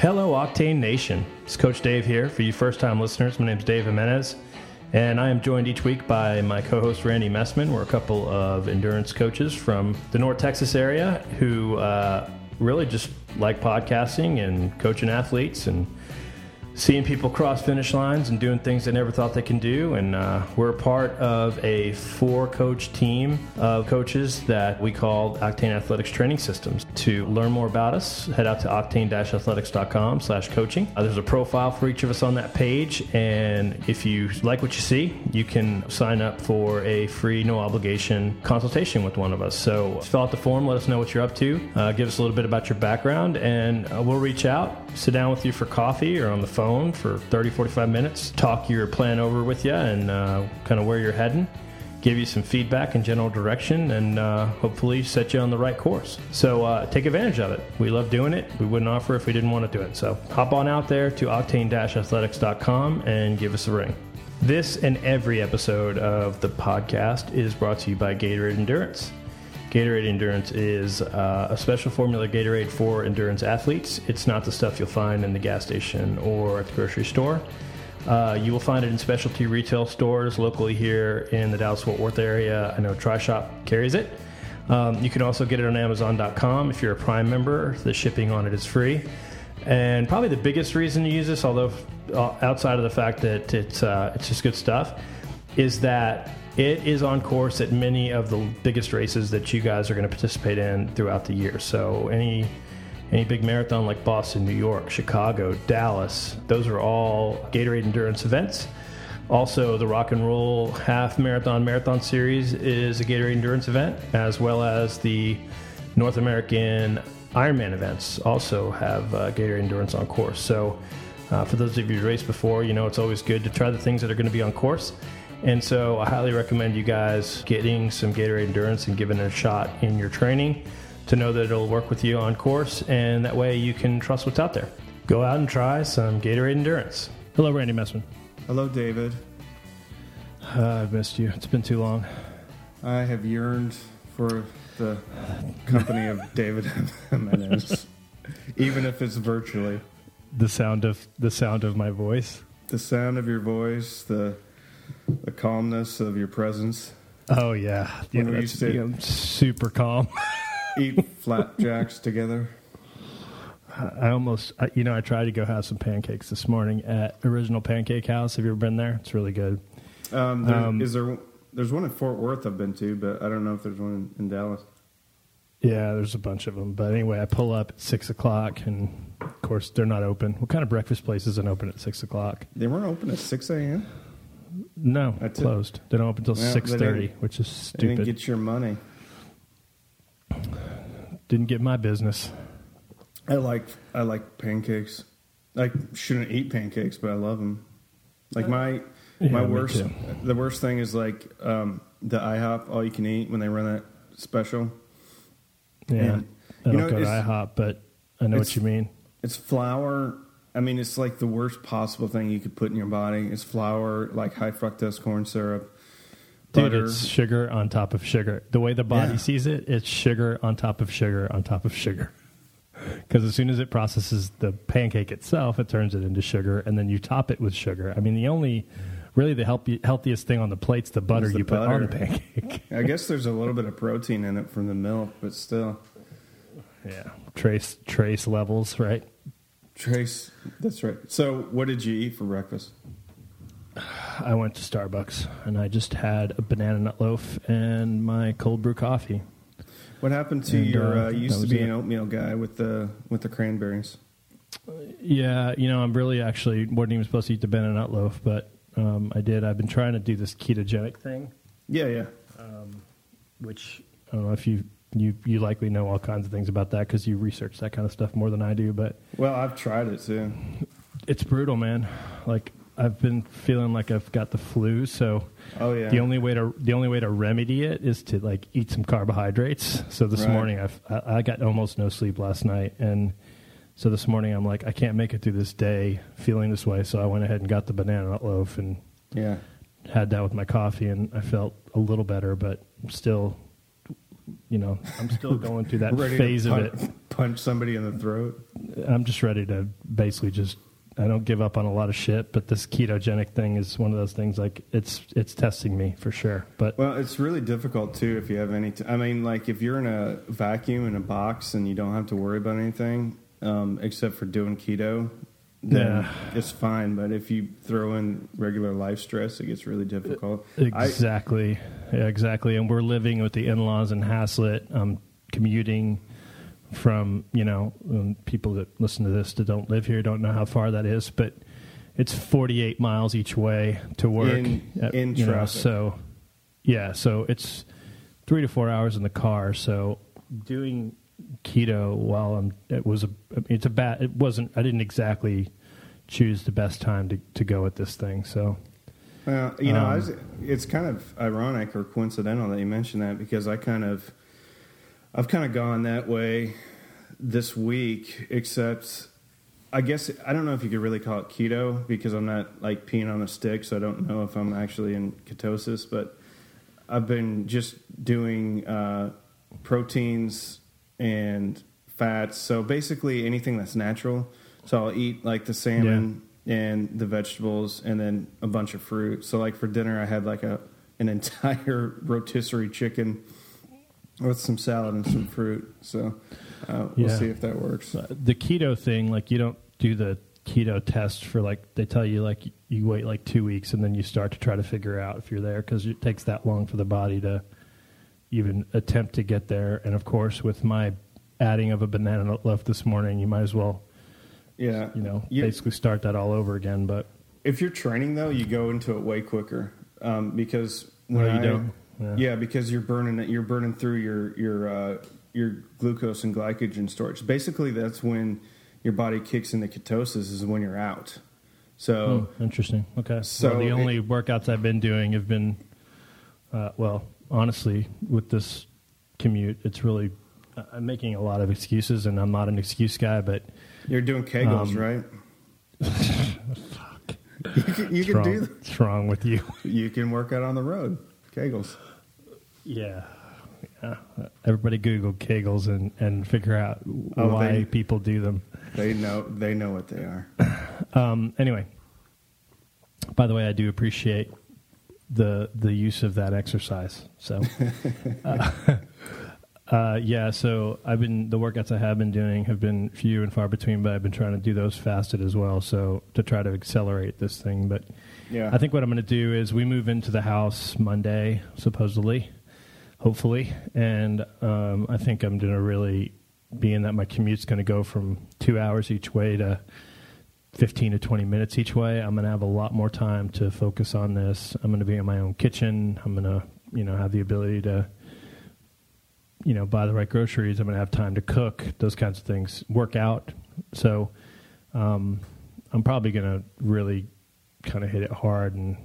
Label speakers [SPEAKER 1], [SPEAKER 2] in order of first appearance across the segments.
[SPEAKER 1] Hello, Octane Nation. It's Coach Dave here. For you first time listeners, my name is Dave Jimenez, and I am joined each week by my co host Randy Messman. We're a couple of endurance coaches from the North Texas area who uh, really just like podcasting and coaching athletes and seeing people cross finish lines and doing things they never thought they can do. And uh, we're part of a four coach team of coaches that we call Octane Athletics Training Systems. To learn more about us, head out to octane-athletics.com slash coaching. Uh, there's a profile for each of us on that page. And if you like what you see, you can sign up for a free, no obligation consultation with one of us. So fill out the form, let us know what you're up to, uh, give us a little bit about your background, and uh, we'll reach out, sit down with you for coffee or on the phone phone for 30, 45 minutes, talk your plan over with you and uh, kind of where you're heading, give you some feedback and general direction, and uh, hopefully set you on the right course. So uh, take advantage of it. We love doing it. We wouldn't offer if we didn't want to do it. So hop on out there to octane athletics.com and give us a ring. This and every episode of the podcast is brought to you by Gatorade Endurance. Gatorade Endurance is uh, a special formula Gatorade for endurance athletes. It's not the stuff you'll find in the gas station or at the grocery store. Uh, you will find it in specialty retail stores locally here in the Dallas Fort Worth area. I know TriShop carries it. Um, you can also get it on Amazon.com if you're a Prime member. The shipping on it is free. And probably the biggest reason to use this, although uh, outside of the fact that it's uh, it's just good stuff, is that it is on course at many of the biggest races that you guys are going to participate in throughout the year. So any any big marathon like Boston, New York, Chicago, Dallas, those are all Gatorade endurance events. Also, the Rock and Roll Half Marathon Marathon Series is a Gatorade endurance event, as well as the North American Ironman events also have uh, Gatorade endurance on course. So, uh, for those of you who raced before, you know it's always good to try the things that are going to be on course. And so I highly recommend you guys getting some Gatorade Endurance and giving it a shot in your training to know that it'll work with you on course, and that way you can trust what's out there. Go out and try some Gatorade Endurance. Hello, Randy Messman.
[SPEAKER 2] Hello, David.
[SPEAKER 1] Uh, I've missed you. It's been too long.
[SPEAKER 2] I have yearned for the company of David Jimenez, even if it's virtually.
[SPEAKER 1] The sound of the sound of my voice.
[SPEAKER 2] The sound of your voice, the the calmness of your presence.
[SPEAKER 1] Oh yeah, yeah
[SPEAKER 2] When we used to-
[SPEAKER 1] I'm super calm.
[SPEAKER 2] Eat flapjacks together.
[SPEAKER 1] I almost, you know, I tried to go have some pancakes this morning at Original Pancake House. Have you ever been there? It's really good.
[SPEAKER 2] Um, there,
[SPEAKER 1] Um,
[SPEAKER 2] is there? There's one in Fort Worth I've been to, but I don't know if there's one in, in Dallas.
[SPEAKER 1] Yeah, there's a bunch of them. But anyway, I pull up at six o'clock, and of course they're not open. What kind of breakfast place isn't open at six o'clock?
[SPEAKER 2] They weren't open at six a.m.
[SPEAKER 1] No,
[SPEAKER 2] That's it.
[SPEAKER 1] closed. They don't open until
[SPEAKER 2] Well, they
[SPEAKER 1] six thirty,
[SPEAKER 2] didn't-
[SPEAKER 1] which is
[SPEAKER 2] They didn't
[SPEAKER 1] stupid.
[SPEAKER 2] get your money.
[SPEAKER 1] Didn't get my business.
[SPEAKER 2] I like I like pancakes. I shouldn't eat pancakes, but I love them. Like my
[SPEAKER 1] Yeah,
[SPEAKER 2] my
[SPEAKER 1] me
[SPEAKER 2] worst
[SPEAKER 1] too.
[SPEAKER 2] the worst thing is like um, the IHOP all you can eat when they run that special.
[SPEAKER 1] Yeah,
[SPEAKER 2] And,
[SPEAKER 1] I
[SPEAKER 2] you
[SPEAKER 1] don't
[SPEAKER 2] know,
[SPEAKER 1] go to
[SPEAKER 2] it's-
[SPEAKER 1] IHOP, but I know what
[SPEAKER 2] it's-
[SPEAKER 1] you mean.
[SPEAKER 2] It's flour. I mean, it's like the worst possible thing you could put in your body. It's flour, like high fructose corn syrup,
[SPEAKER 1] Dude,
[SPEAKER 2] butter.
[SPEAKER 1] it's sugar on top of sugar. The way the body
[SPEAKER 2] Yeah.
[SPEAKER 1] sees it, it's sugar on top of sugar on top of sugar. Because as soon as it processes the pancake itself, it turns it into sugar, and then you top it with sugar. I mean, the only, really, the healthy, healthiest thing on the plate's the butter
[SPEAKER 2] the
[SPEAKER 1] you put on the pancake.
[SPEAKER 2] I guess there's a little bit of protein in it from the milk, but still,
[SPEAKER 1] yeah, trace trace levels, right?
[SPEAKER 2] Trace. That's right. So, what did you eat for breakfast?
[SPEAKER 1] I went to Starbucks and I just had a banana nut loaf and my cold brew coffee.
[SPEAKER 2] What happened to
[SPEAKER 1] And,
[SPEAKER 2] your?
[SPEAKER 1] uh,
[SPEAKER 2] Uh, you used to be
[SPEAKER 1] it.
[SPEAKER 2] an oatmeal guy with the with the cranberries.
[SPEAKER 1] Yeah, you know, I'm really actually wasn't even supposed to eat the banana nut loaf, but um, I did. I've been trying to do this ketogenic thing,
[SPEAKER 2] Yeah, yeah.
[SPEAKER 1] which I don't know if you you you likely know all kinds of things about that because you research that kind of stuff more than I do. But
[SPEAKER 2] Well, I've tried it too.
[SPEAKER 1] it's brutal, man. Like I've been feeling like I've got the flu, so
[SPEAKER 2] Oh yeah.
[SPEAKER 1] the only way to the only way to remedy it is to like eat some carbohydrates. So this
[SPEAKER 2] Right.
[SPEAKER 1] morning I've, I I got almost no sleep last night, and so this morning I'm like I can't make it through this day feeling this way. So I went ahead and got the banana nut loaf and
[SPEAKER 2] yeah.
[SPEAKER 1] had that with my coffee, and I felt a little better, but still you know, I'm still going through that phase of
[SPEAKER 2] punch,
[SPEAKER 1] it.
[SPEAKER 2] punch somebody in the throat.
[SPEAKER 1] I'm just ready to basically just. I don't give up on a lot of shit, but this ketogenic thing is one of those things. Like it's it's testing me for sure. But
[SPEAKER 2] Well, it's really difficult too if you have any. T- I mean, like if you're in a vacuum in a box and you don't have to worry about anything um, except for doing keto, then
[SPEAKER 1] Yeah.
[SPEAKER 2] it's fine. But if you throw in regular life stress, it gets really difficult. I,
[SPEAKER 1] Exactly. yeah, exactly. And we're living with the in-laws in Haslet. I'm commuting from, you know, um, people that listen to this that don't live here don't know how far that is, but it's 48 miles each way to work.
[SPEAKER 2] In-
[SPEAKER 1] Uh,
[SPEAKER 2] in
[SPEAKER 1] you know, so, yeah, so it's three to four hours in the car. So doing keto while I'm, it was a, it's a bad, it wasn't, I didn't exactly choose the best time to, to go at this thing. So,
[SPEAKER 2] Well, you know, I
[SPEAKER 1] Um,
[SPEAKER 2] was, it's kind of ironic or coincidental that you mentioned that because I kind of, I've kind of gone that way this week, except I guess I don't know if you could really call it keto because I'm not like peeing on a stick, so I don't know if I'm actually in ketosis. But I've been just doing uh, proteins and fats, so basically anything that's natural. So I'll eat like the salmon and the vegetables, and then a bunch of fruit. So like for dinner, I had like a an entire rotisserie chicken with some salad and some fruit. So uh, we'll
[SPEAKER 1] Yeah.
[SPEAKER 2] see if that works.
[SPEAKER 1] Uh, the keto thing, like you don't do the keto test for like they tell you like you wait like two weeks and then you start to try to figure out if you're there because it takes that long for the body to even attempt to get there. And of course, with my adding of a banana loaf this morning, you might as well
[SPEAKER 2] Yeah,
[SPEAKER 1] you know
[SPEAKER 2] You-
[SPEAKER 1] basically start that all over again. But
[SPEAKER 2] if you're training though, you go into it way quicker um, because when
[SPEAKER 1] No, you
[SPEAKER 2] I-
[SPEAKER 1] don't.
[SPEAKER 2] Yeah.
[SPEAKER 1] Yeah.
[SPEAKER 2] because you're burning it. You're burning through your your uh, your glucose and glycogen storage. Basically, that's when your body kicks into ketosis. Is when you're out. So
[SPEAKER 1] Hmm, interesting. Okay.
[SPEAKER 2] So
[SPEAKER 1] well, the
[SPEAKER 2] it-
[SPEAKER 1] only workouts I've been doing have been, uh, well, honestly, with this commute, it's really. I- I'm making a lot of excuses, and I'm not an excuse guy, but
[SPEAKER 2] you're doing Kegels,
[SPEAKER 1] Um,
[SPEAKER 2] right? You can, you
[SPEAKER 1] what's
[SPEAKER 2] can
[SPEAKER 1] wrong,
[SPEAKER 2] do.
[SPEAKER 1] what's wrong with you?
[SPEAKER 2] You can work out on the road. Kegels.
[SPEAKER 1] Yeah. yeah. Everybody Google Kegels and, and figure out
[SPEAKER 2] Oh,
[SPEAKER 1] why
[SPEAKER 2] they-
[SPEAKER 1] people do them.
[SPEAKER 2] They know. They know what they are.
[SPEAKER 1] Um, anyway, by the way, I do appreciate the the use of that exercise. So, uh, uh, yeah. So I've been the workouts I have been doing have been few and far between, but I've been trying to do those fasted as well. So to try to accelerate this thing, but
[SPEAKER 2] Yeah.
[SPEAKER 1] I think what I'm going to do is we move into the house Monday, supposedly, hopefully, and um, I think I'm going to really, being that my commute's going to go from two hours each way to 15 to 20 minutes each way, I'm going to have a lot more time to focus on this. I'm going to be in my own kitchen. I'm going to, you know, have the ability to, you know, buy the right groceries. I'm going to have time to cook, those kinds of things, work out. So, um, I'm probably going to really kind of hit it hard and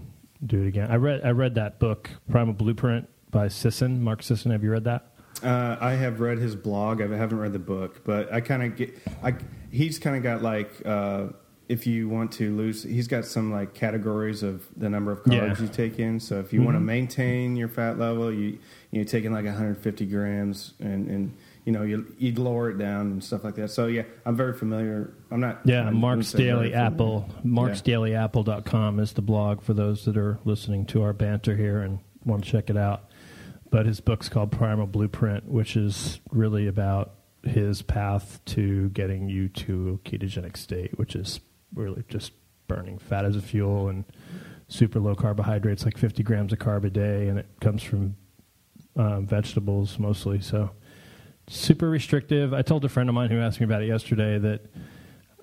[SPEAKER 1] do it again. I read I read that book Primal Blueprint by Sisson, Mark Sisson. Have you read that?
[SPEAKER 2] Uh, I have read his blog. I haven't read the book, but I kind of get. I he's kind of got like uh, if you want to lose, he's got some like categories of the number of carbs
[SPEAKER 1] Yeah. Mm-hmm.
[SPEAKER 2] you take in. So if you want to maintain your fat level, you you take in like 150 grams, and and you know you you lower it down and stuff like that. So yeah, I'm very familiar. I'm not.
[SPEAKER 1] Yeah,
[SPEAKER 2] I'm
[SPEAKER 1] Mark's
[SPEAKER 2] gonna say very
[SPEAKER 1] Daily. Apple. Mark'sDailyApple.com is the blog for those that are listening to our banter here and want to check it out. But his book's called Primal Blueprint, which is really about his path to getting you to a ketogenic state, which is really just burning fat as a fuel and super low carbohydrates, like 50 grams of carb a day, and it comes from um, vegetables mostly. So super restrictive. I told a friend of mine who asked me about it yesterday that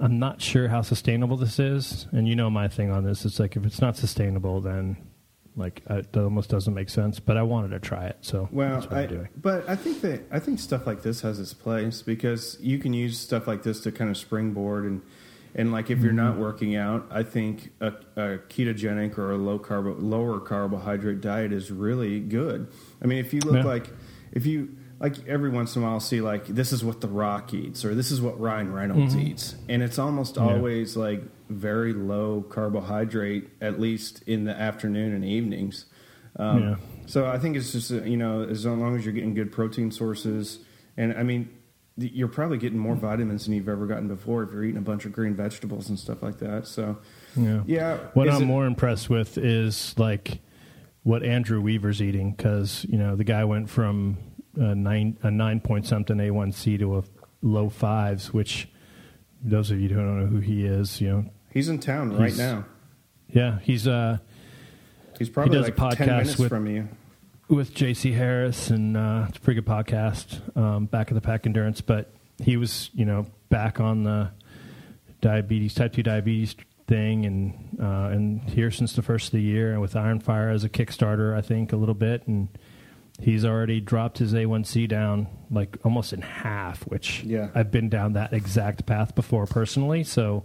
[SPEAKER 1] I'm not sure how sustainable this is. And you know my thing on this. It's like if it's not sustainable, then like it almost doesn't make sense. But I wanted to try it, so
[SPEAKER 2] Well,
[SPEAKER 1] that's what
[SPEAKER 2] I,
[SPEAKER 1] I'm doing.
[SPEAKER 2] but I think that I think stuff like this has its place because you can use stuff like this to kind of springboard and and like if you're
[SPEAKER 1] Mm-hmm.
[SPEAKER 2] not working out, I think a, a ketogenic or a low carb lower carbohydrate diet is really good. I mean, if you look
[SPEAKER 1] Yeah.
[SPEAKER 2] like if you like every once in a while see like this is what the Rock eats or this is what Ryan Reynolds eats, and it's almost
[SPEAKER 1] Mm-hmm. Yeah.
[SPEAKER 2] always like very low carbohydrate, at least in the afternoon and evenings. Um,
[SPEAKER 1] Yeah.
[SPEAKER 2] So I think it's just you know as long as you're getting good protein sources, and I mean you're probably getting more vitamins than you've ever gotten before if you're eating a bunch of green vegetables and stuff like that. So
[SPEAKER 1] Yeah.
[SPEAKER 2] yeah,
[SPEAKER 1] What I'm
[SPEAKER 2] it-
[SPEAKER 1] more impressed with is like what Andrew Weaver's eating because you know the guy went from a nine a nine point something A1C to a low fives, which those of you who don't know who he is, you know,
[SPEAKER 2] he's in town right now.
[SPEAKER 1] yeah, he's uh
[SPEAKER 2] He's probably
[SPEAKER 1] a
[SPEAKER 2] like ten
[SPEAKER 1] podcast
[SPEAKER 2] minutes
[SPEAKER 1] with-
[SPEAKER 2] from you.
[SPEAKER 1] With JC Harris, and uh, it's a pretty good podcast, um, Back of the Pack Endurance. But he was, you know, back on the diabetes, type two diabetes thing, and uh, and here since the first of the year, and with Iron Fire as a Kickstarter, I think a little bit, and he's already dropped his A1C down like almost in half, which
[SPEAKER 2] Yeah.
[SPEAKER 1] I've been down that exact path before personally, so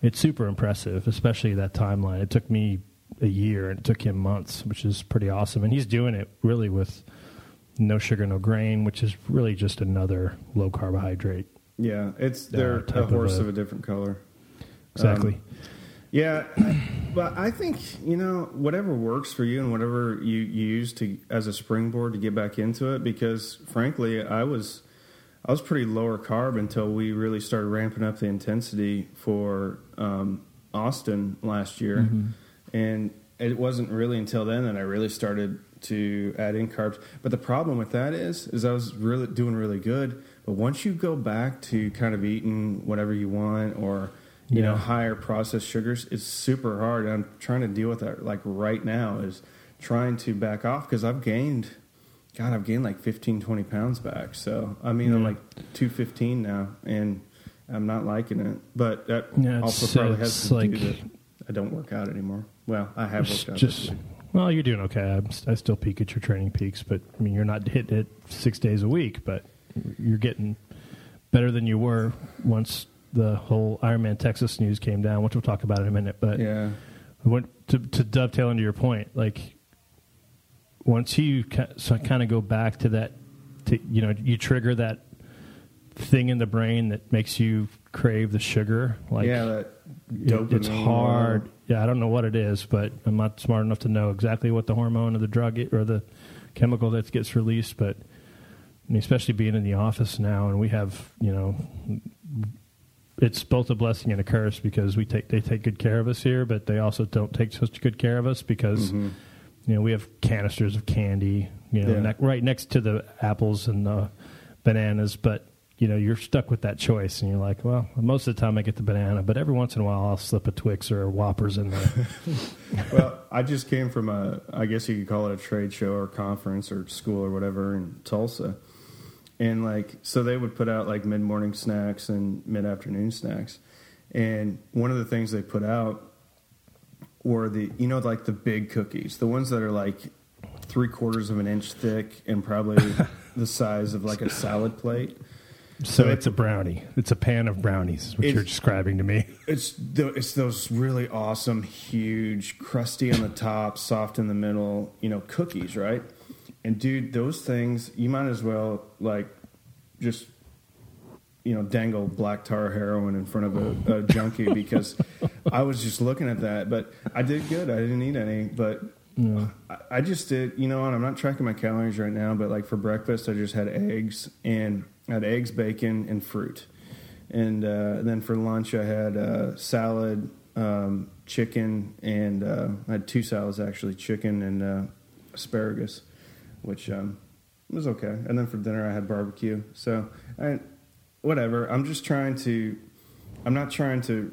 [SPEAKER 1] it's super impressive, especially that timeline. It took me a year and it took him months, which is pretty awesome. And he's doing it really with no sugar, no grain, which is really just another low carbohydrate.
[SPEAKER 2] Yeah, it's they're
[SPEAKER 1] type
[SPEAKER 2] a
[SPEAKER 1] of
[SPEAKER 2] horse
[SPEAKER 1] a-
[SPEAKER 2] of a different color.
[SPEAKER 1] Exactly.
[SPEAKER 2] Um, Yeah, but I think you know whatever works for you and whatever you, you use to as a springboard to get back into it. Because frankly, I was I was pretty lower carb until we really started ramping up the intensity for um, Austin last year,
[SPEAKER 1] Mm-hmm.
[SPEAKER 2] And it wasn't really until then that I really started to add in carbs. But the problem with that is, is I was really doing really good, but once you go back to kind of eating whatever you want or you know higher processed sugars it's super hard. And i'm trying to deal with that like right now is trying to back off because i've gained god i've gained like 15 20 pounds back. So i mean i'm like 215 now and i'm not liking it. But that
[SPEAKER 1] Yeah,
[SPEAKER 2] also probably has to
[SPEAKER 1] like-
[SPEAKER 2] do that i don't work out anymore well i have worked out
[SPEAKER 1] just well, you're doing okay. I'm, I still peek at your training peaks, but I mean, you're not hitting it six days a week, but you're getting better than you were once the whole Ironman Texas news came down, which we'll talk about in a minute. But
[SPEAKER 2] yeah
[SPEAKER 1] to, to dovetail into your point, like once you so kind of go back to that, to, you know, you trigger that thing in the brain that makes you crave the sugar. Like
[SPEAKER 2] yeah that
[SPEAKER 1] it- it's
[SPEAKER 2] dopamine,
[SPEAKER 1] hard. Yeah, I don't know what it is, but I'm not smart enough to know exactly what the hormone or the drug or the chemical that gets released. But I mean, especially being in the office now, and we have, you know, it's both a blessing and a curse because we take they take good care of us here, but they also don't take such good care of us because
[SPEAKER 2] Mhm.
[SPEAKER 1] you know we have canisters of candy, you know,
[SPEAKER 2] Yeah.
[SPEAKER 1] ne- right next to the apples and the bananas, but. You know, you're stuck with that choice, and you're like, well, most of the time I get the banana, but every once in a while I'll slip a Twix or a Whoppers in there.
[SPEAKER 2] well, I just came from a, I guess you could call it a trade show or conference or school or whatever in Tulsa. And like, so they would put out like mid morning snacks and mid afternoon snacks. And one of the things they put out were the, you know, like the big cookies, the ones that are like three quarters of an inch thick and probably the size of like a salad plate.
[SPEAKER 1] So it's a brownie. It's a pan of brownies, which you're describing to me.
[SPEAKER 2] It's the, it's those really awesome, huge, crusty on the top, soft in the middle, you know, cookies, right? And dude, those things you might as well like just you know dangle black tar heroin in front of a, a junkie because I was just looking at that, but I did good. I didn't eat any, but. I, I just did. You know, and I'm not tracking my calories right now, but like for breakfast, I just had eggs and I had eggs, bacon, and fruit. And uh, then for lunch, I had uh, salad, um, chicken, and uh, I had two salads actually chicken and uh, asparagus, which um, was okay. And then for dinner, I had barbecue. So, I, whatever. I'm just trying to, I'm not trying to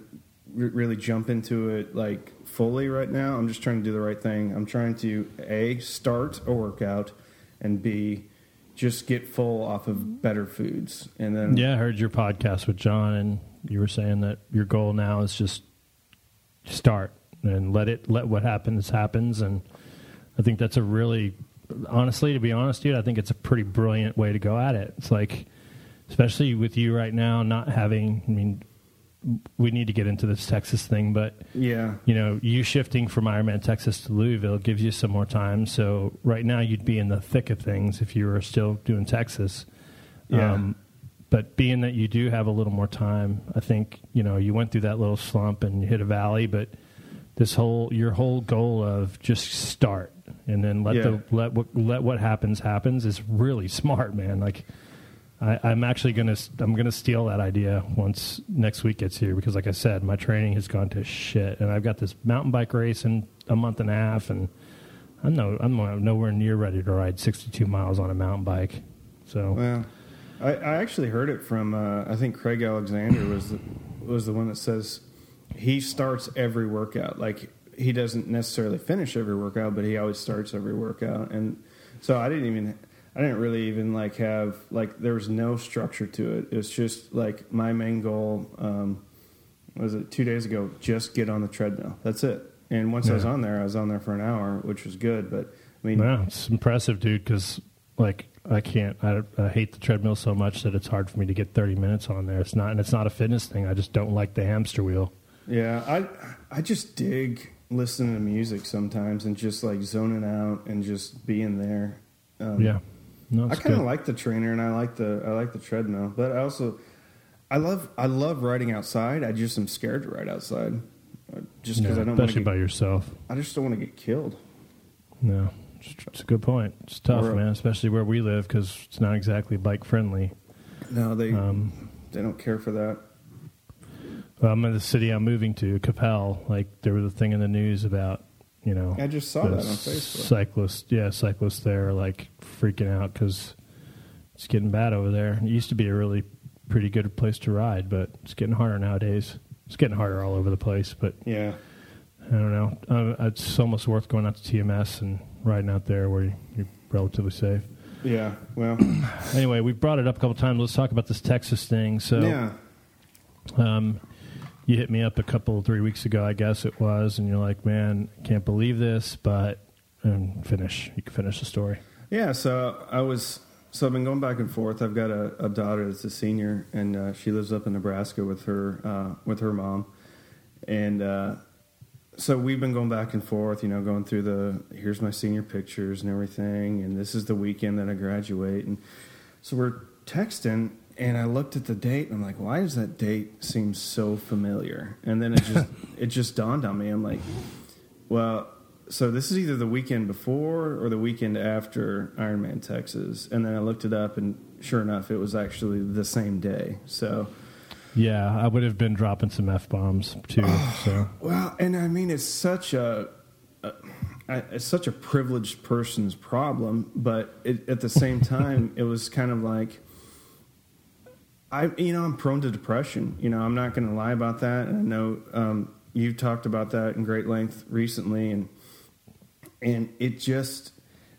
[SPEAKER 2] re- really jump into it like fully right now. I'm just trying to do the right thing. I'm trying to A, start a workout, and B, just get full off of better foods. And then,
[SPEAKER 1] Yeah, I heard your podcast with John, and you were saying that your goal now is just start and let it let what happens happens. And I think that's a really, honestly, to be honest, dude, I think it's a pretty brilliant way to go at it. It's like, especially with you right now, not having. I mean, we need to get into this Texas thing, but
[SPEAKER 2] yeah.
[SPEAKER 1] you know, you shifting from Ironman Texas to Louisville gives you some more time. So right now, you'd be in the thick of things if you were still doing Texas.
[SPEAKER 2] Yeah.
[SPEAKER 1] Um, but being that you do have a little more time, I think you know you went through that little slump and you hit a valley. But this whole your whole goal of just start and then let
[SPEAKER 2] Yeah.
[SPEAKER 1] the let what let what happens happens is really smart, man. Like I, I'm actually gonna I'm gonna steal that idea once next week gets here because, like I said, my training has gone to shit, and I've got this mountain bike race in a month and a half, and I'm no I'm nowhere near ready to ride 62 miles on a mountain bike. So
[SPEAKER 2] Well, I, I actually heard it from uh, I think Craig Alexander was the, was the one that says he starts every workout like he doesn't necessarily finish every workout, but he always starts every workout. And so I didn't even I didn't really even like have like there was no structure to it. It was just like my main goal. Um, was it two days ago? Just get on the treadmill. That's it. And once I was on there, I was on there for an hour, which was good. But I mean,
[SPEAKER 1] Yeah, it's impressive, dude. Because like I can't, I, I hate the treadmill so much that it's hard for me to get 30 minutes on there. It's not, and it's not a fitness thing. I just don't like the hamster wheel.
[SPEAKER 2] Yeah, I I just dig listening to music sometimes and just like zoning out and just being there. Um,
[SPEAKER 1] yeah, no,
[SPEAKER 2] I kind of like the trainer and I like the I like the treadmill, but I also I love I love riding outside. I just am scared to ride outside, uh, just because
[SPEAKER 1] Yeah,
[SPEAKER 2] I don't
[SPEAKER 1] especially
[SPEAKER 2] to.
[SPEAKER 1] by yourself.
[SPEAKER 2] I just don't want to get killed.
[SPEAKER 1] No, it's, it's a good point. It's tough,
[SPEAKER 2] Or-
[SPEAKER 1] man, especially where we live because it's not exactly bike friendly.
[SPEAKER 2] No, they
[SPEAKER 1] Um,
[SPEAKER 2] they don't care for that.
[SPEAKER 1] I'm in the city I'm moving to, Coppell. Like there was a thing in the news about, you know,
[SPEAKER 2] I just saw that on Facebook.
[SPEAKER 1] Cyclists, yeah, cyclists there like freaking out because it's getting bad over there. It used to be a really pretty good place to ride, but it's getting harder nowadays. It's getting harder all over the place, but
[SPEAKER 2] Yeah,
[SPEAKER 1] I don't know. Uh, it's almost worth going out to TMS and riding out there where you're relatively safe.
[SPEAKER 2] yeah. Well,
[SPEAKER 1] Anyway, we've brought it up a couple times. Let's talk about this Texas thing. So,
[SPEAKER 2] yeah.
[SPEAKER 1] um, you hit me up a couple three weeks ago, I guess it was, and you're like, "Man, can't believe this," but and finish. You can finish the story.
[SPEAKER 2] Yeah, so I was so I've been going back and forth. I've got a, a daughter that's a senior, and uh, she lives up in Nebraska with her uh, with her mom, and uh, so we've been going back and forth. You know, going through the here's my senior pictures and everything, and this is the weekend that I graduate, and so we're texting. And I looked at the date, and I'm like, "Why does that date seem so familiar?" And then it just it just dawned on me. I'm like, well, so this is either the weekend before or the weekend after Ironman Texas, and then I looked it up, and sure enough, it was actually the same day. So,
[SPEAKER 1] Yeah, I would have been dropping some f bombs too. so
[SPEAKER 2] well, and I mean, it's such a it's such a privileged person's problem, but it, at the same time, it was kind of like. I, you know, I'm prone to depression. You know, I'm not going to lie about that. And I know um, you've talked about that in great length recently, and and it just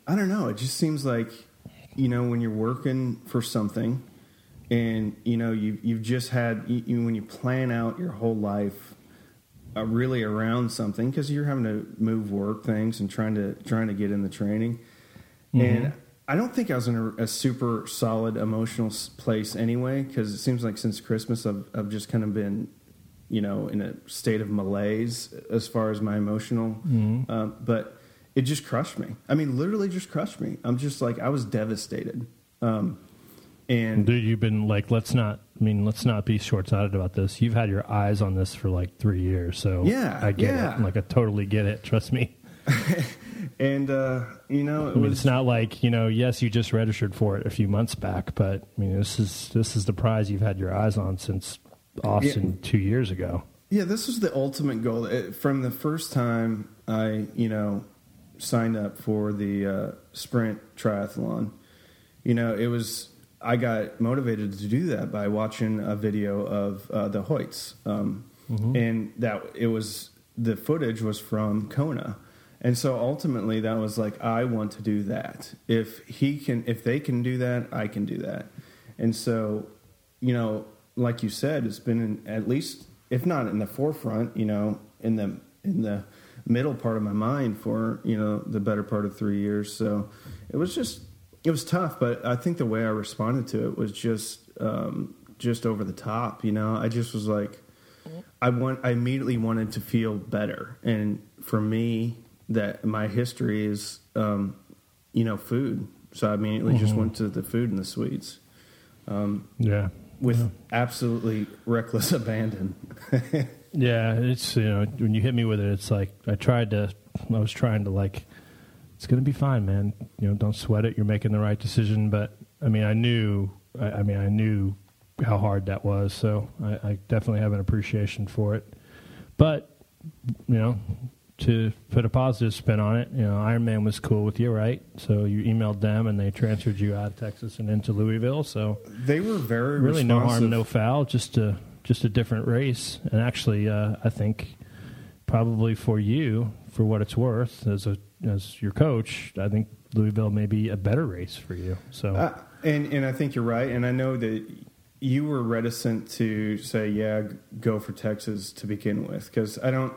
[SPEAKER 2] i don't know it just seems like you know when you're working for something and you know you you've just had you, when you plan out your whole life uh, really around something because you're having to move work things and trying to trying to get in the training and i don't think i was in a, a super solid emotional place anyway because it seems like since christmas I've, I've just kind of been you know in a state of malaise as far as my emotional um, but it just crushed me i mean literally just crushed me i'm just like i was devastated um, and
[SPEAKER 1] Dude, you've been like, let's not. I mean, let's not be short-sighted about this. You've had your eyes on this for like three years, so
[SPEAKER 2] Yeah,
[SPEAKER 1] I get
[SPEAKER 2] yeah.
[SPEAKER 1] it. Like, I totally get it. Trust me.
[SPEAKER 2] and uh, you know it
[SPEAKER 1] I mean,
[SPEAKER 2] was
[SPEAKER 1] it's not like you know. Yes, you just registered for it a few months back, but I mean, this is this is the prize you've had your eyes on since Austin two years ago.
[SPEAKER 2] Yeah, this was the ultimate goal. It, from the first time I, you know, signed up for the uh, sprint triathlon, you know, it was I got motivated to do that by watching a video of uh, the Hoyts, um, and that it was the footage was from Kona, and so ultimately that was like I want to do that. If he can, if they can do that, I can do that, and so you know, like you said, it's been in, at least, if not in the forefront, you know, in the in the middle part of my mind for you know the better part of three years. So it was just it was tough, but I think the way I responded to it was just um, just over the top. You know, I just was like, I want, I immediately wanted to feel better, and for me, that my history is, um, you know, food. So I immediately just went to the food and the sweets
[SPEAKER 1] Yeah,
[SPEAKER 2] with absolutely reckless abandon.
[SPEAKER 1] yeah. It's you know when you hit me with it, it's like I tried to. I was trying to like it's going to be fine, man. You know, don't sweat it. You're making the right decision. But I mean, I knew, I, I mean, I knew how hard that was. So I, I definitely have an appreciation for it. But you know, to put a positive spin on it, you know, Ironman was cool with you, right? So you emailed them and they transferred you out of Texas and into Louisville. So
[SPEAKER 2] they were very
[SPEAKER 1] really
[SPEAKER 2] responsive.
[SPEAKER 1] no harm, no foul, just a just a different race. And actually, uh, I think probably for you, for what it's worth, as a as your coach, I think Louisville may be a better race for you. So,
[SPEAKER 2] uh, and and I think you're right, and I know that you were reticent to say, yeah, go for Texas to begin with, because I don't,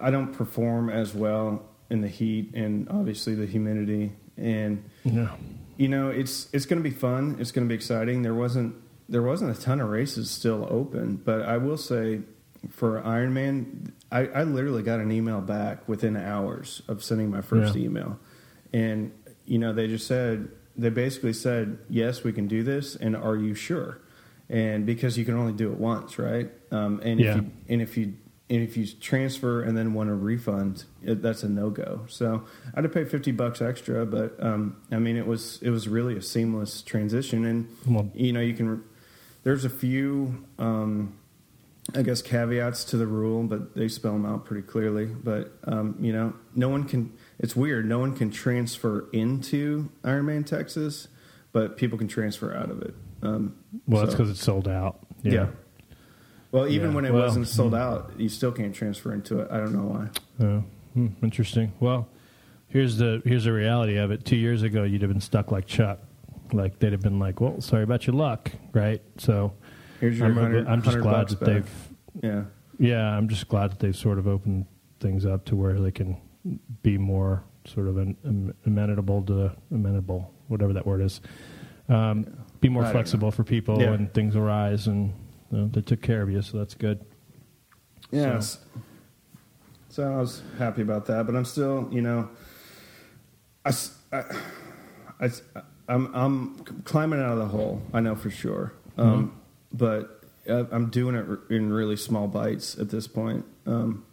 [SPEAKER 2] I don't perform as well in the heat and obviously the humidity, and
[SPEAKER 1] yeah.
[SPEAKER 2] you know, it's it's going to be fun, it's going to be exciting. There wasn't there wasn't a ton of races still open, but I will say for Ironman, I, I literally got an email back within hours of sending my first
[SPEAKER 1] Yeah.
[SPEAKER 2] email, and you know, they just said they basically said, "Yes, we can do this," and are you sure? And because you can only do it once, right? Um, and
[SPEAKER 1] Yeah.
[SPEAKER 2] if you and if you and if you transfer and then want a refund, it, that's a no go. So I had to pay fifty bucks extra, but um, I mean, it was it was really a seamless transition, and you know, you can. There's a few, um, I guess, caveats to the rule, but they spell them out pretty clearly. But um, you know, no one can. It's weird. No one can transfer into Ironman Texas, but people can transfer out of it. Um,
[SPEAKER 1] Well, that's because it's sold out.
[SPEAKER 2] yeah. Well, even
[SPEAKER 1] Yeah.
[SPEAKER 2] when it
[SPEAKER 1] Well,
[SPEAKER 2] wasn't sold out, you still can't transfer into it. I don't know why.
[SPEAKER 1] Oh, hmm, interesting. Well, here's the here's the reality of it. Two years ago, you'd have been stuck like Chuck. Like they'd have been like, "Well, sorry about your luck," right? So
[SPEAKER 2] Here's your
[SPEAKER 1] I'm. I'm just glad that
[SPEAKER 2] back.
[SPEAKER 1] they've
[SPEAKER 2] Yeah.
[SPEAKER 1] yeah, I'm just glad that they've sort of opened things up to where they can be more sort of an, am- amenable to amenable, whatever that word is. Um, be more flexible for people
[SPEAKER 2] Yeah.
[SPEAKER 1] and things arise, and you know, they took care of you, so that's good.
[SPEAKER 2] Yes. So. I was happy about that, but I'm still, you know, I, I, I, am I'm climbing out of the hole. I know for sure. Um, But uh, I'm doing it in really small bites at this point, um,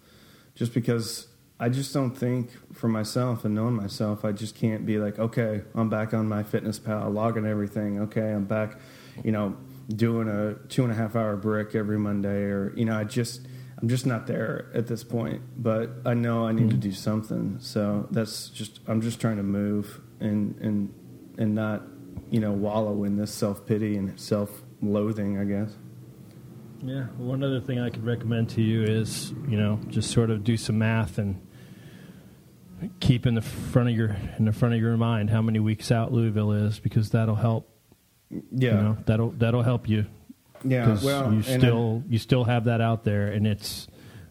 [SPEAKER 2] just because I just don't think for myself and knowing myself, I just can't be like, okay, I'm back on MyFitnessPal, logging everything. Okay, I'm back, you know, doing a two and a half hour brick every Monday, or you know, I just. I'm just not there at this point, but I know I need to mm-hmm. do something. So that's just I'm just trying to move and and and not you know wallow in this self pity and self loathing. I guess.
[SPEAKER 1] Yeah. One other thing I could recommend to you is, you know, just sort of do some math and keep in the front of your in the front of your mind how many weeks out Louisville is because that'll help.
[SPEAKER 2] Yeah,
[SPEAKER 1] You know, that'll that'll help you
[SPEAKER 2] yeah. Well,
[SPEAKER 1] you still you still have that out there, and it's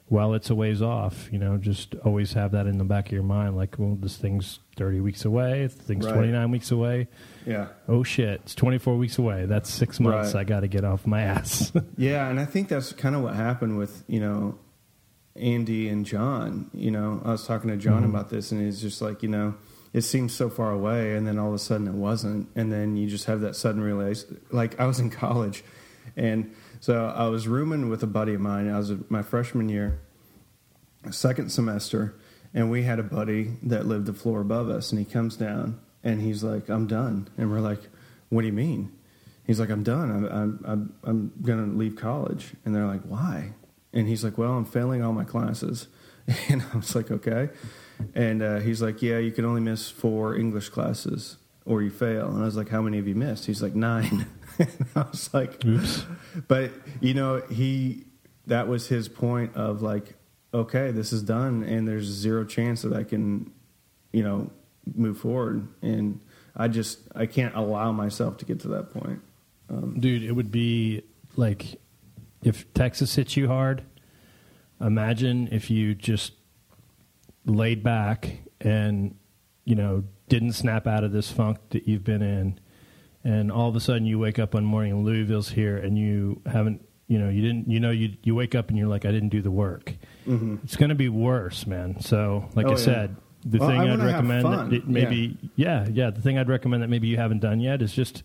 [SPEAKER 1] well, it's a ways off. You know, just always have that in the back of your mind. Like, well, this thing's thirty weeks away. This thing's
[SPEAKER 2] Right.
[SPEAKER 1] twenty nine weeks away.
[SPEAKER 2] Yeah,
[SPEAKER 1] Oh shit, it's twenty four weeks away. That's six months.
[SPEAKER 2] Right.
[SPEAKER 1] I got to get off my ass.
[SPEAKER 2] yeah, and I think that's kind of what happened with you know Andy and John. You know, I was talking to John
[SPEAKER 1] Mhm.
[SPEAKER 2] about this, and he's just like, you know, it seems so far away, and then all of a sudden it wasn't, and then you just have that sudden realization. Like I was in college, and so I was rooming with a buddy of mine. I was my freshman year, second semester, and we had a buddy that lived the floor above us, and he comes down and he's like, "I'm done," and we're like, "What do you mean?" He's like, "I'm done. I'm I'm I'm, I'm gonna leave college," and they're like, "Why?" And he's like, "Well, I'm failing all my classes," and I was like, "Okay," and uh, he's like, "Yeah, you can only miss four English classes." Or you fail, and I was like, "How many have you missed?" He's like, nine. and I was like,
[SPEAKER 1] Oops.
[SPEAKER 2] but you know he that was his point of like okay this is done and there's zero chance that i can you know move forward and i just i can't allow myself to get to that point um,
[SPEAKER 1] Dude, it would be like if Texas hits you hard. Imagine if you just laid back and you know didn't snap out of this funk that you've been in, and all of a sudden you wake up one morning and Louisville's here, and you haven't. You know, you didn't. You know, you you wake up and you're like, I didn't do the work. It's going to be worse, man. So, like
[SPEAKER 2] Oh,
[SPEAKER 1] I
[SPEAKER 2] yeah.
[SPEAKER 1] said, the
[SPEAKER 2] Well,
[SPEAKER 1] thing
[SPEAKER 2] I
[SPEAKER 1] I'd recommend that it maybe, yeah, yeah, the thing I'd recommend that maybe you haven't done yet is just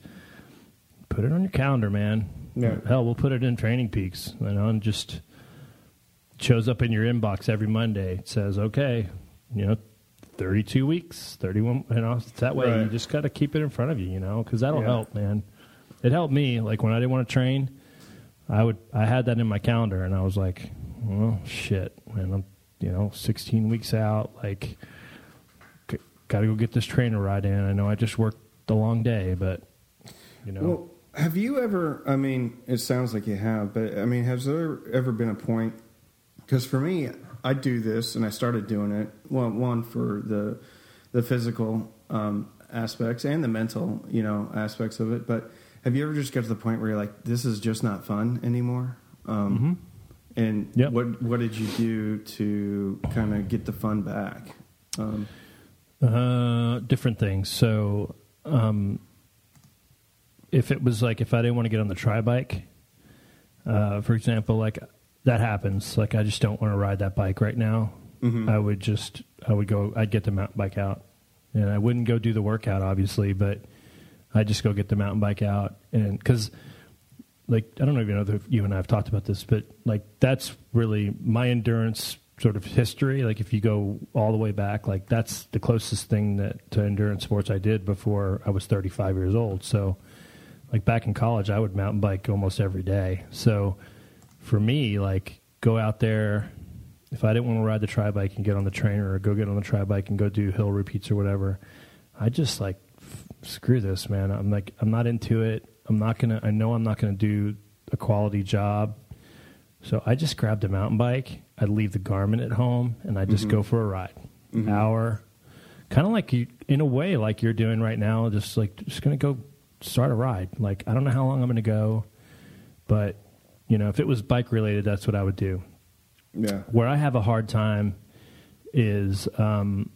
[SPEAKER 1] put it on your calendar, man.
[SPEAKER 2] Yeah.
[SPEAKER 1] Hell, we'll put it in Training Peaks, you know, and just shows up in your inbox every Monday. It says, okay, you know, 32 weeks, 31. You know, it's that way you just got to keep it in front of you. You know, because that'll
[SPEAKER 2] Yeah.
[SPEAKER 1] help, man. It helped me. Like when I didn't want to train, I would. I had that in my calendar, and I was like, well, shit, man. I'm you know 16 weeks out. Like, g- got to go get this trainer ride in. I know I just worked a long day, but you know.
[SPEAKER 2] Well, have you ever? I mean, it sounds like you have, but I mean, has there ever been a point? Because for me, I do this, and I started doing it. Well, one for the the physical um, aspects and the mental, you know, aspects of it. But have you ever just got to the point where you're like, this is just not fun anymore? Um, And
[SPEAKER 1] Yep.
[SPEAKER 2] what what did you do to kind of get the fun back? Um,
[SPEAKER 1] Uh, different things. So, um, if it was like if I didn't want to get on the tri bike, uh, for example, like that happens. Like I just don't want to ride that bike right now.
[SPEAKER 2] Mhm.
[SPEAKER 1] I would just I would go. I'd get the mountain bike out, and I wouldn't go do the workout, obviously, but I'd just go get the mountain bike out, and because like I don't even know if you and I have talked about this, but like that's really my endurance sort of history. Like if you go all the way back, like that's the closest thing that to endurance sports I did before I was 35 years old. So like back in college, I would mountain bike almost every day. So for me, like go out there. If I didn't want to ride the tri bike and get on the trainer, or go get on the tri bike and go do hill repeats or whatever, I just like f- screw this, man. I'm like I'm not into it. I'm not gonna. I know I'm not gonna do a quality job. So I just grabbed a mountain bike. I'd leave the Garmin at home, and I just mm-hmm. go for a ride, mm-hmm. hour, kind of like you, in a way, like you're doing right now. Just like just gonna go start a ride. Like I don't know how long I'm gonna go, but you know, if it was bike related, that's what I would do.
[SPEAKER 2] yeah.
[SPEAKER 1] Where I have a hard time is, um,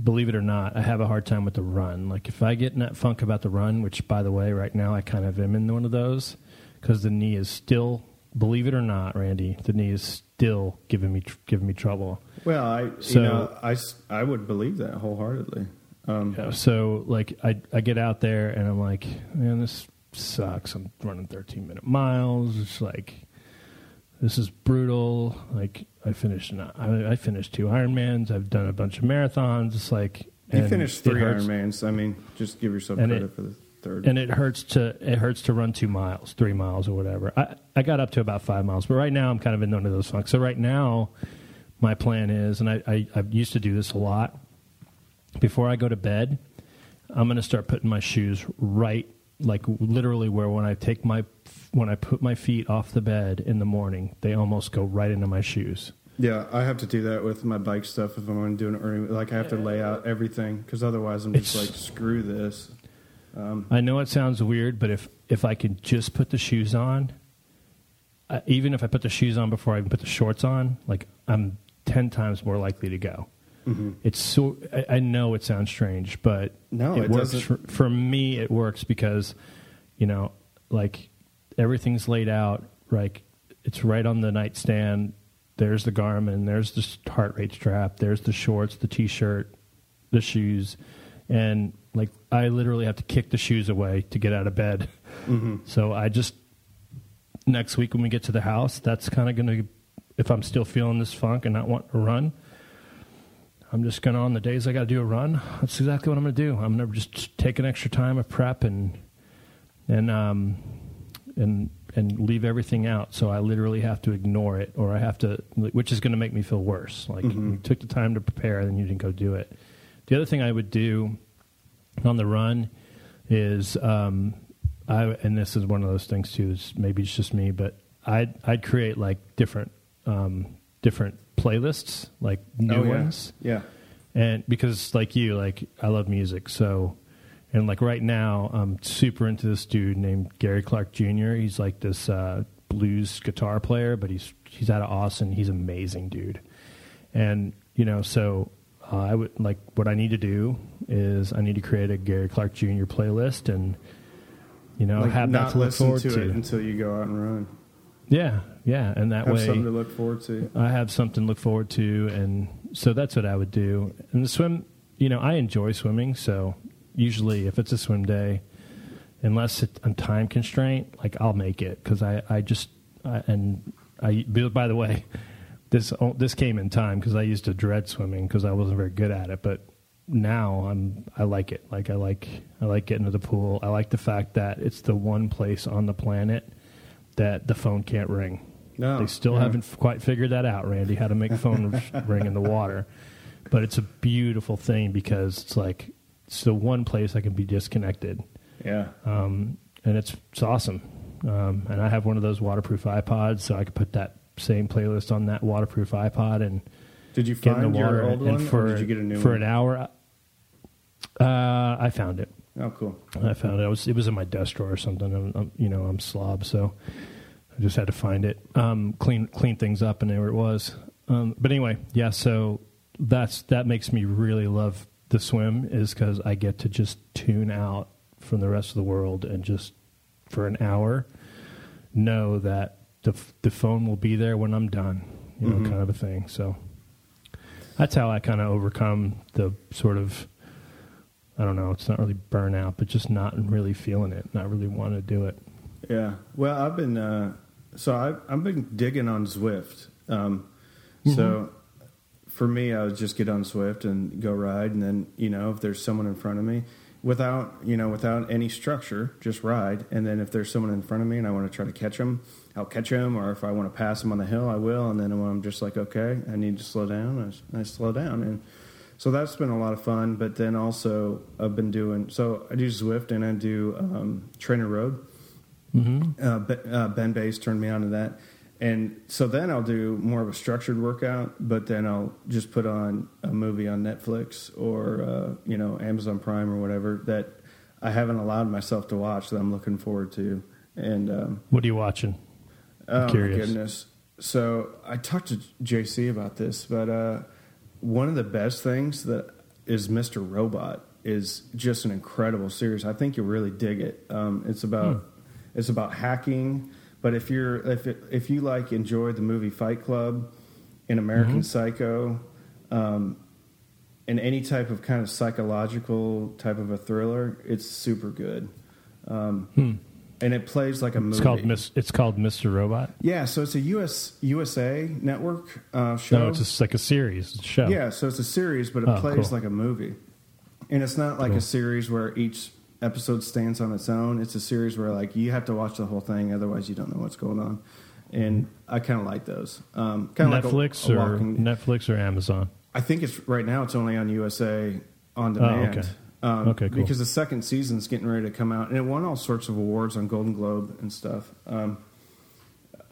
[SPEAKER 1] believe it or not, I have a hard time with the run. Like if I get in that funk about the run, which by the way, right now I kind of am in one of those because the knee is still, believe it or not, Randy, the knee is still giving me tr- giving me trouble.
[SPEAKER 2] Well, I
[SPEAKER 1] So-
[SPEAKER 2] you know I, I would believe that wholeheartedly. Um,
[SPEAKER 1] Yeah, so like I I get out there and I'm like, man, this sucks. I'm running 13 minute miles. It's like this is brutal. Like I finished an, I, I finished two Ironmans. I've done a bunch of marathons. It's like
[SPEAKER 2] You finished three Ironmans. I mean, just give yourself credit
[SPEAKER 1] it-
[SPEAKER 2] for the third.
[SPEAKER 1] and it hurts to it hurts to run two miles, three miles, or whatever. I I got up to about five miles, but right now I'm kind of in one of those funks. So right now, my plan is, and I I, I used to do this a lot. Before I go to bed, I'm going to start putting my shoes right, like literally where when I take my when I put my feet off the bed in the morning, they almost go right into my shoes.
[SPEAKER 2] yeah, I have to do that with my bike stuff if I'm going to do an early. Like I have to lay out everything because otherwise I'm just
[SPEAKER 1] It's-
[SPEAKER 2] like screw this. Um,
[SPEAKER 1] I know it sounds weird, but if if I could just put the shoes on, uh, even if I put the shoes on before I even put the shorts on, like I'm ten times more likely to go.
[SPEAKER 2] Mhm.
[SPEAKER 1] It's so I, I know it sounds strange, but
[SPEAKER 2] No,
[SPEAKER 1] it,
[SPEAKER 2] it
[SPEAKER 1] works for, for me. It works because you know, like everything's laid out. Like it's right on the nightstand. There's the Garmin. There's the heart rate strap. There's the shorts, the t-shirt, the shoes, and like I literally have to kick the shoes away to get out of bed.
[SPEAKER 2] Mm-hmm.
[SPEAKER 1] So I just next week when we get to the house, that's kind of going to if I'm still feeling this funk and not wanting to run. I'm just gonna on the days I got to do a run. That's exactly what I'm gonna do. I'm gonna just take an extra time of prep and and um and and leave everything out. So I literally have to ignore it, or I have to, which is going to make me feel worse. Like you took the time to prepare, and then you didn't go do it. The other thing I would do on the run is, um, I and this is one of those things too. Is maybe it's just me, but I'd I'd create like different um, different playlists, like new
[SPEAKER 2] Oh, yeah.
[SPEAKER 1] ones
[SPEAKER 2] Yeah.
[SPEAKER 1] and because like you like i love music so and like right now i'm super into this dude named gary clark jr he's like this uh, blues guitar player but he's he's out of austin he's amazing dude and you know so uh, i would like what i need to do is i need to create a gary clark jr playlist and you know
[SPEAKER 2] like
[SPEAKER 1] have that
[SPEAKER 2] not
[SPEAKER 1] to look
[SPEAKER 2] listen
[SPEAKER 1] forward
[SPEAKER 2] to,
[SPEAKER 1] to,
[SPEAKER 2] it until you go out and run.
[SPEAKER 1] Yeah yeah and that
[SPEAKER 2] Have
[SPEAKER 1] way
[SPEAKER 2] something to look forward to.
[SPEAKER 1] I have something to look forward to, and so that's what I would do. And the swim, you know, I enjoy swimming, so usually if it's a swim day, unless it's a time constraint, like I'll make it because I, I just I, and I. By the way, this oh, this came in time because I used to dread swimming because I wasn't very good at it, but now I'm I like it. Like I like I like getting to the pool. I like the fact that it's the one place on the planet that the phone can't ring.
[SPEAKER 2] No,
[SPEAKER 1] they still haven't f- quite figured that out, Randy, how to make phone ring in the water. But it's a beautiful thing because it's like it's the one place I can be disconnected,
[SPEAKER 2] Yeah.
[SPEAKER 1] um, and it's it's awesome. Um, and I have one of those waterproof iPods, so I could put that same playlist on that waterproof iPod and
[SPEAKER 2] Did you
[SPEAKER 1] get in
[SPEAKER 2] find
[SPEAKER 1] the water.
[SPEAKER 2] your old
[SPEAKER 1] and, and
[SPEAKER 2] one,
[SPEAKER 1] for
[SPEAKER 2] or did you get a new
[SPEAKER 1] for
[SPEAKER 2] one?
[SPEAKER 1] an hour? Uh, I found it.
[SPEAKER 2] Oh, cool.
[SPEAKER 1] I found it. it was it was in my desk drawer or something. I'm, I'm, you know, I'm slob, so I just had to find it, um, clean clean things up, and there it was. Um, but anyway, yeah. So that's that makes me really love the swim is because I get to just tune out from the rest of the world and just for an hour know that the the phone will be there when I'm done. You know,
[SPEAKER 2] Mhm.
[SPEAKER 1] kind of a thing. So that's how I kind of overcome the sort of I don't know. It's not really burnout, but just not really feeling it, not really wanting to do it.
[SPEAKER 2] Yeah. Well, I've been uh, so I've I've been digging on Zwift. Um, So for me, I would just get on Zwift and go ride, and then you know if there's someone in front of me, without you know without any structure, just ride. And then if there's someone in front of me and I want to try to catch them, I'll catch them. Or if I want to pass them on the hill, I will. And then when I'm just like, okay, I need to slow down, I slow down. And so that's been a lot of fun. But then also I've been doing so I do Zwift and I do um, TrainerRoad
[SPEAKER 1] Mm-hmm.
[SPEAKER 2] uh, uh, Ben Bass turned me on to that. And so then I'll do more of a structured workout, but then I'll just put on a movie on Netflix or, uh, you know, Amazon Prime or whatever that I haven't allowed myself to watch that I'm looking forward to. And, um,
[SPEAKER 1] What are you watching?
[SPEAKER 2] oh
[SPEAKER 1] curious.
[SPEAKER 2] my goodness. So I talked to JC about this, but uh, one of the best things that is Mr. Robot is just an incredible series. I think you'll really dig it. Um, it's about it's about hacking, but if you're if it, if you like enjoy the movie Fight Club, in American Psycho, um, and any type of kind of psychological type of a thriller, it's super good. Um, And it plays like a movie.
[SPEAKER 1] It's called Miss. It's called Mr. Robot.
[SPEAKER 2] Yeah, so it's a US USA network uh, show.
[SPEAKER 1] No, it's just like a series a show.
[SPEAKER 2] yeah, so it's a series, but it
[SPEAKER 1] Oh,
[SPEAKER 2] plays
[SPEAKER 1] cool.
[SPEAKER 2] like a movie, and it's not like
[SPEAKER 1] Cool.
[SPEAKER 2] a series where each episode stands on its own. It's a series where like you have to watch the whole thing, otherwise you don't know what's going on. And I kind of like those. Um, kind of
[SPEAKER 1] Netflix
[SPEAKER 2] like a, a
[SPEAKER 1] or
[SPEAKER 2] walking,
[SPEAKER 1] Netflix or Amazon.
[SPEAKER 2] I think it's right now. It's only on USA on
[SPEAKER 1] Oh,
[SPEAKER 2] demand.
[SPEAKER 1] okay.
[SPEAKER 2] Um,
[SPEAKER 1] Okay, cool.
[SPEAKER 2] Because the second season's getting ready to come out, and it won all sorts of awards on Golden Globe and stuff. Um,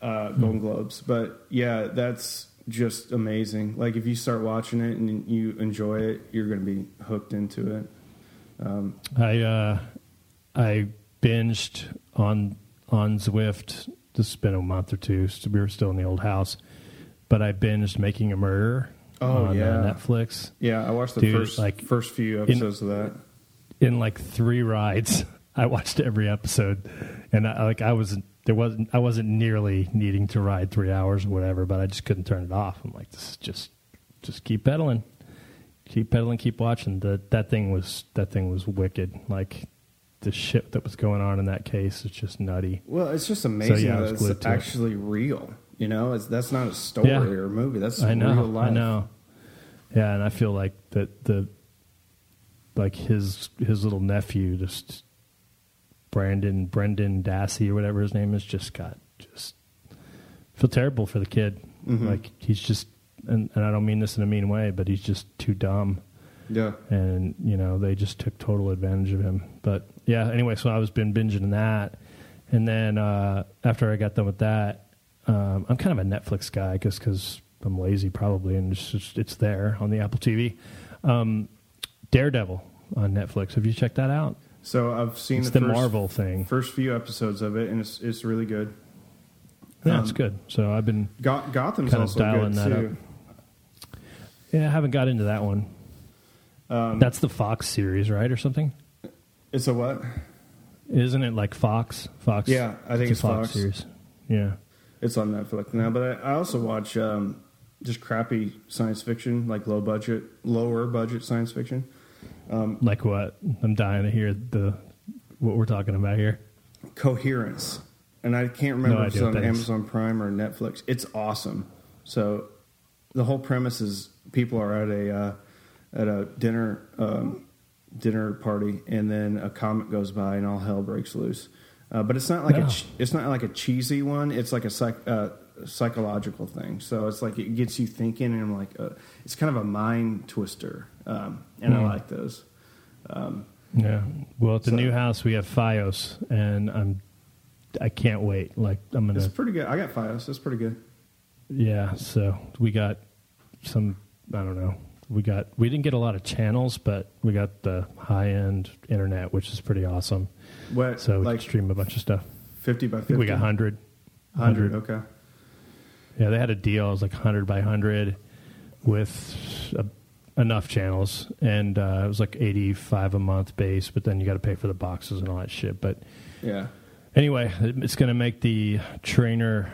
[SPEAKER 2] uh,
[SPEAKER 1] Hmm.
[SPEAKER 2] Golden Globes, but yeah, that's just amazing. Like if you start watching it and you enjoy it, you're going to be hooked into it. Um,
[SPEAKER 1] I uh, I binged on on Zwift. This has been a month or two. So we were still in the old house, but I binged Making a Murder
[SPEAKER 2] Oh,
[SPEAKER 1] on uh,
[SPEAKER 2] yeah.
[SPEAKER 1] Netflix
[SPEAKER 2] yeah, I watched the
[SPEAKER 1] Dude,
[SPEAKER 2] first
[SPEAKER 1] like,
[SPEAKER 2] first few episodes of that.
[SPEAKER 1] in like three rides. I watched every episode, and I, like I wasn't there wasn't I wasn't nearly needing to ride three hours or whatever, but I just couldn't turn it off. I'm like, this is just just keep pedaling, keep pedaling, keep watching. That that thing was that thing was wicked. Like the shit that was going on in that case is just nutty.
[SPEAKER 2] Well, it's just amazing
[SPEAKER 1] yeah,
[SPEAKER 2] that it's actually real. You know, it's, that's not a story
[SPEAKER 1] Yeah.
[SPEAKER 2] or a movie. That's
[SPEAKER 1] I know,
[SPEAKER 2] real life.
[SPEAKER 1] I know. Yeah, and I feel like that the like his his little nephew, just Brandon Brendan Dassey or whatever his name is, just got just feel terrible for the kid.
[SPEAKER 2] Mhm.
[SPEAKER 1] Like he's just, and, and I don't mean this in a mean way, but he's just too dumb,
[SPEAKER 2] Yeah.
[SPEAKER 1] and you know they just took total advantage of him. But yeah, anyway, so I was been binging that, and then uh, after I got done with that, um, I'm kind of a Netflix guy just because I'm lazy probably, and it's just it's there on the Apple TV. Um, Daredevil on Netflix. Have you checked that out?
[SPEAKER 2] So I've seen
[SPEAKER 1] It's
[SPEAKER 2] the,
[SPEAKER 1] the
[SPEAKER 2] first,
[SPEAKER 1] Marvel thing.
[SPEAKER 2] first few episodes of it, and it's it's really good.
[SPEAKER 1] Yeah,
[SPEAKER 2] Um,
[SPEAKER 1] it's good. So I've been
[SPEAKER 2] Go- Gotham's also
[SPEAKER 1] dialing
[SPEAKER 2] good
[SPEAKER 1] that
[SPEAKER 2] too.
[SPEAKER 1] yeah, I haven't got into that one.
[SPEAKER 2] Um,
[SPEAKER 1] That's the Fox series, right, or something?
[SPEAKER 2] it's a what?
[SPEAKER 1] Isn't it like Fox? Fox.
[SPEAKER 2] Yeah, I think
[SPEAKER 1] a
[SPEAKER 2] it's Fox.
[SPEAKER 1] series. Yeah.
[SPEAKER 2] It's on Netflix now, but I, I also watch um, just crappy science fiction, like low budget, lower budget science fiction.
[SPEAKER 1] Like what? I'm dying to hear the what we're talking about here.
[SPEAKER 2] Coherence, and I can't remember
[SPEAKER 1] No
[SPEAKER 2] if it's on
[SPEAKER 1] what that is.
[SPEAKER 2] Amazon Prime or Netflix. It's awesome. So the whole premise is people are at a uh, at a dinner um, dinner party, and then a comet goes by, and all hell breaks loose. Uh, but it's not like
[SPEAKER 1] No.
[SPEAKER 2] a it's not like a cheesy one. It's like a psych, uh, psychological thing. So it's like it gets you thinking, and I'm like, uh, it's kind of a mind twister, um, and I
[SPEAKER 1] Hmm.
[SPEAKER 2] like those. Um,
[SPEAKER 1] Yeah. Well, at the
[SPEAKER 2] So-
[SPEAKER 1] new house we have FiOS, and I'm I can't wait. Like I'm gonna It's
[SPEAKER 2] pretty good. I got FiOS. It's pretty good.
[SPEAKER 1] yeah. So we got some. I don't know. We got we didn't get a lot of channels, but we got the high end internet, which is pretty awesome.
[SPEAKER 2] What
[SPEAKER 1] So we
[SPEAKER 2] like
[SPEAKER 1] stream a bunch of stuff.
[SPEAKER 2] fifty by fifty?
[SPEAKER 1] we got hundred.
[SPEAKER 2] hundred. Okay.
[SPEAKER 1] Yeah, they had a deal. It was like hundred by hundred with a, enough channels, and uh, it was like eighty five a month base. But then you got to pay for the boxes and all that shit. But
[SPEAKER 2] Yeah.
[SPEAKER 1] Anyway, it's going to make the trainer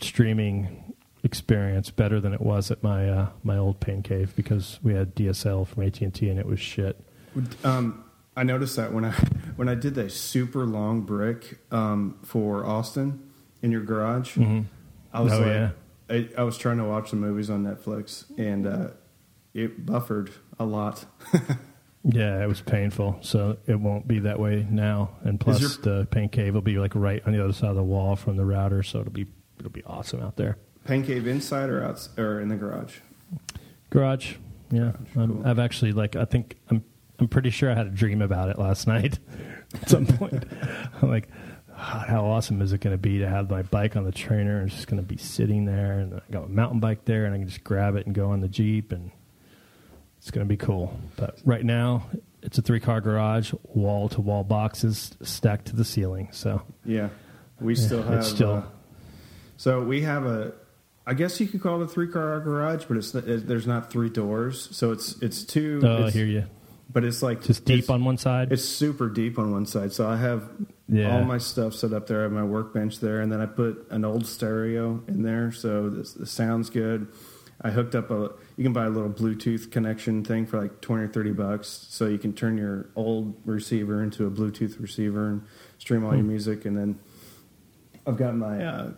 [SPEAKER 1] streaming experience better than it was at my uh, my old pain cave because we had DSL from AT and T and it was shit.
[SPEAKER 2] Um, I noticed that when I when I did that super long brick um, for Austin in your garage, I was
[SPEAKER 1] Oh,
[SPEAKER 2] like,
[SPEAKER 1] yeah.
[SPEAKER 2] I, I was trying to watch some movies on Netflix, and uh, it buffered a lot.
[SPEAKER 1] Yeah, it was painful. So it won't be that way now. And plus,
[SPEAKER 2] your-
[SPEAKER 1] the pain cave will be like right on the other side of the wall from the router, so it'll be it'll be awesome out there.
[SPEAKER 2] Pain cave inside or out or in the garage?
[SPEAKER 1] Garage, yeah. I'm,
[SPEAKER 2] cool.
[SPEAKER 1] I've actually like I think I'm I'm pretty sure I had a dream about it last night at some point. I'm like, "Ah, how awesome is it going to be to have my bike on the trainer and it's just going to be sitting there, and I got my mountain bike there, and I can just grab it and go on the jeep, and it's going to be cool. But right now, it's a three car garage, wall to wall boxes stacked to the ceiling. So
[SPEAKER 2] Yeah, we still
[SPEAKER 1] it's
[SPEAKER 2] have.
[SPEAKER 1] still-
[SPEAKER 2] uh, so we have a. I guess you could call it a three car garage, but it's it, there's not three doors, so it's it's two.
[SPEAKER 1] oh, I hear you.
[SPEAKER 2] But it's like
[SPEAKER 1] Just deep on one side.
[SPEAKER 2] It's super deep on one side. So I have
[SPEAKER 1] Yeah.
[SPEAKER 2] all my stuff set up there. I have my workbench there, and then I put an old stereo in there, so this, the sound's good. I hooked up a. You can buy a little Bluetooth connection thing for like twenty or thirty bucks, so you can turn your old receiver into a Bluetooth receiver and stream all your music. And then I've got my uh,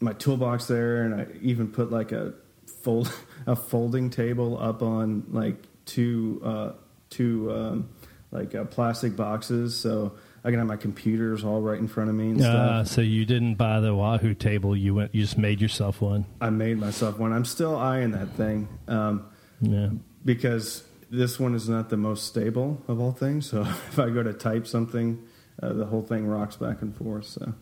[SPEAKER 2] my toolbox there, and I even put like a fold a folding table up on like two uh, two um, like uh, plastic boxes, so I can have my computers all right in front of me and
[SPEAKER 1] Uh,
[SPEAKER 2] stuff.
[SPEAKER 1] so you didn't buy the Wahoo table. You went. You just made yourself one.
[SPEAKER 2] I made myself one. I'm still eyeing that thing um,
[SPEAKER 1] Yeah.
[SPEAKER 2] because this one is not the most stable of all things. So if I go to type something, uh, the whole thing rocks back and forth. So,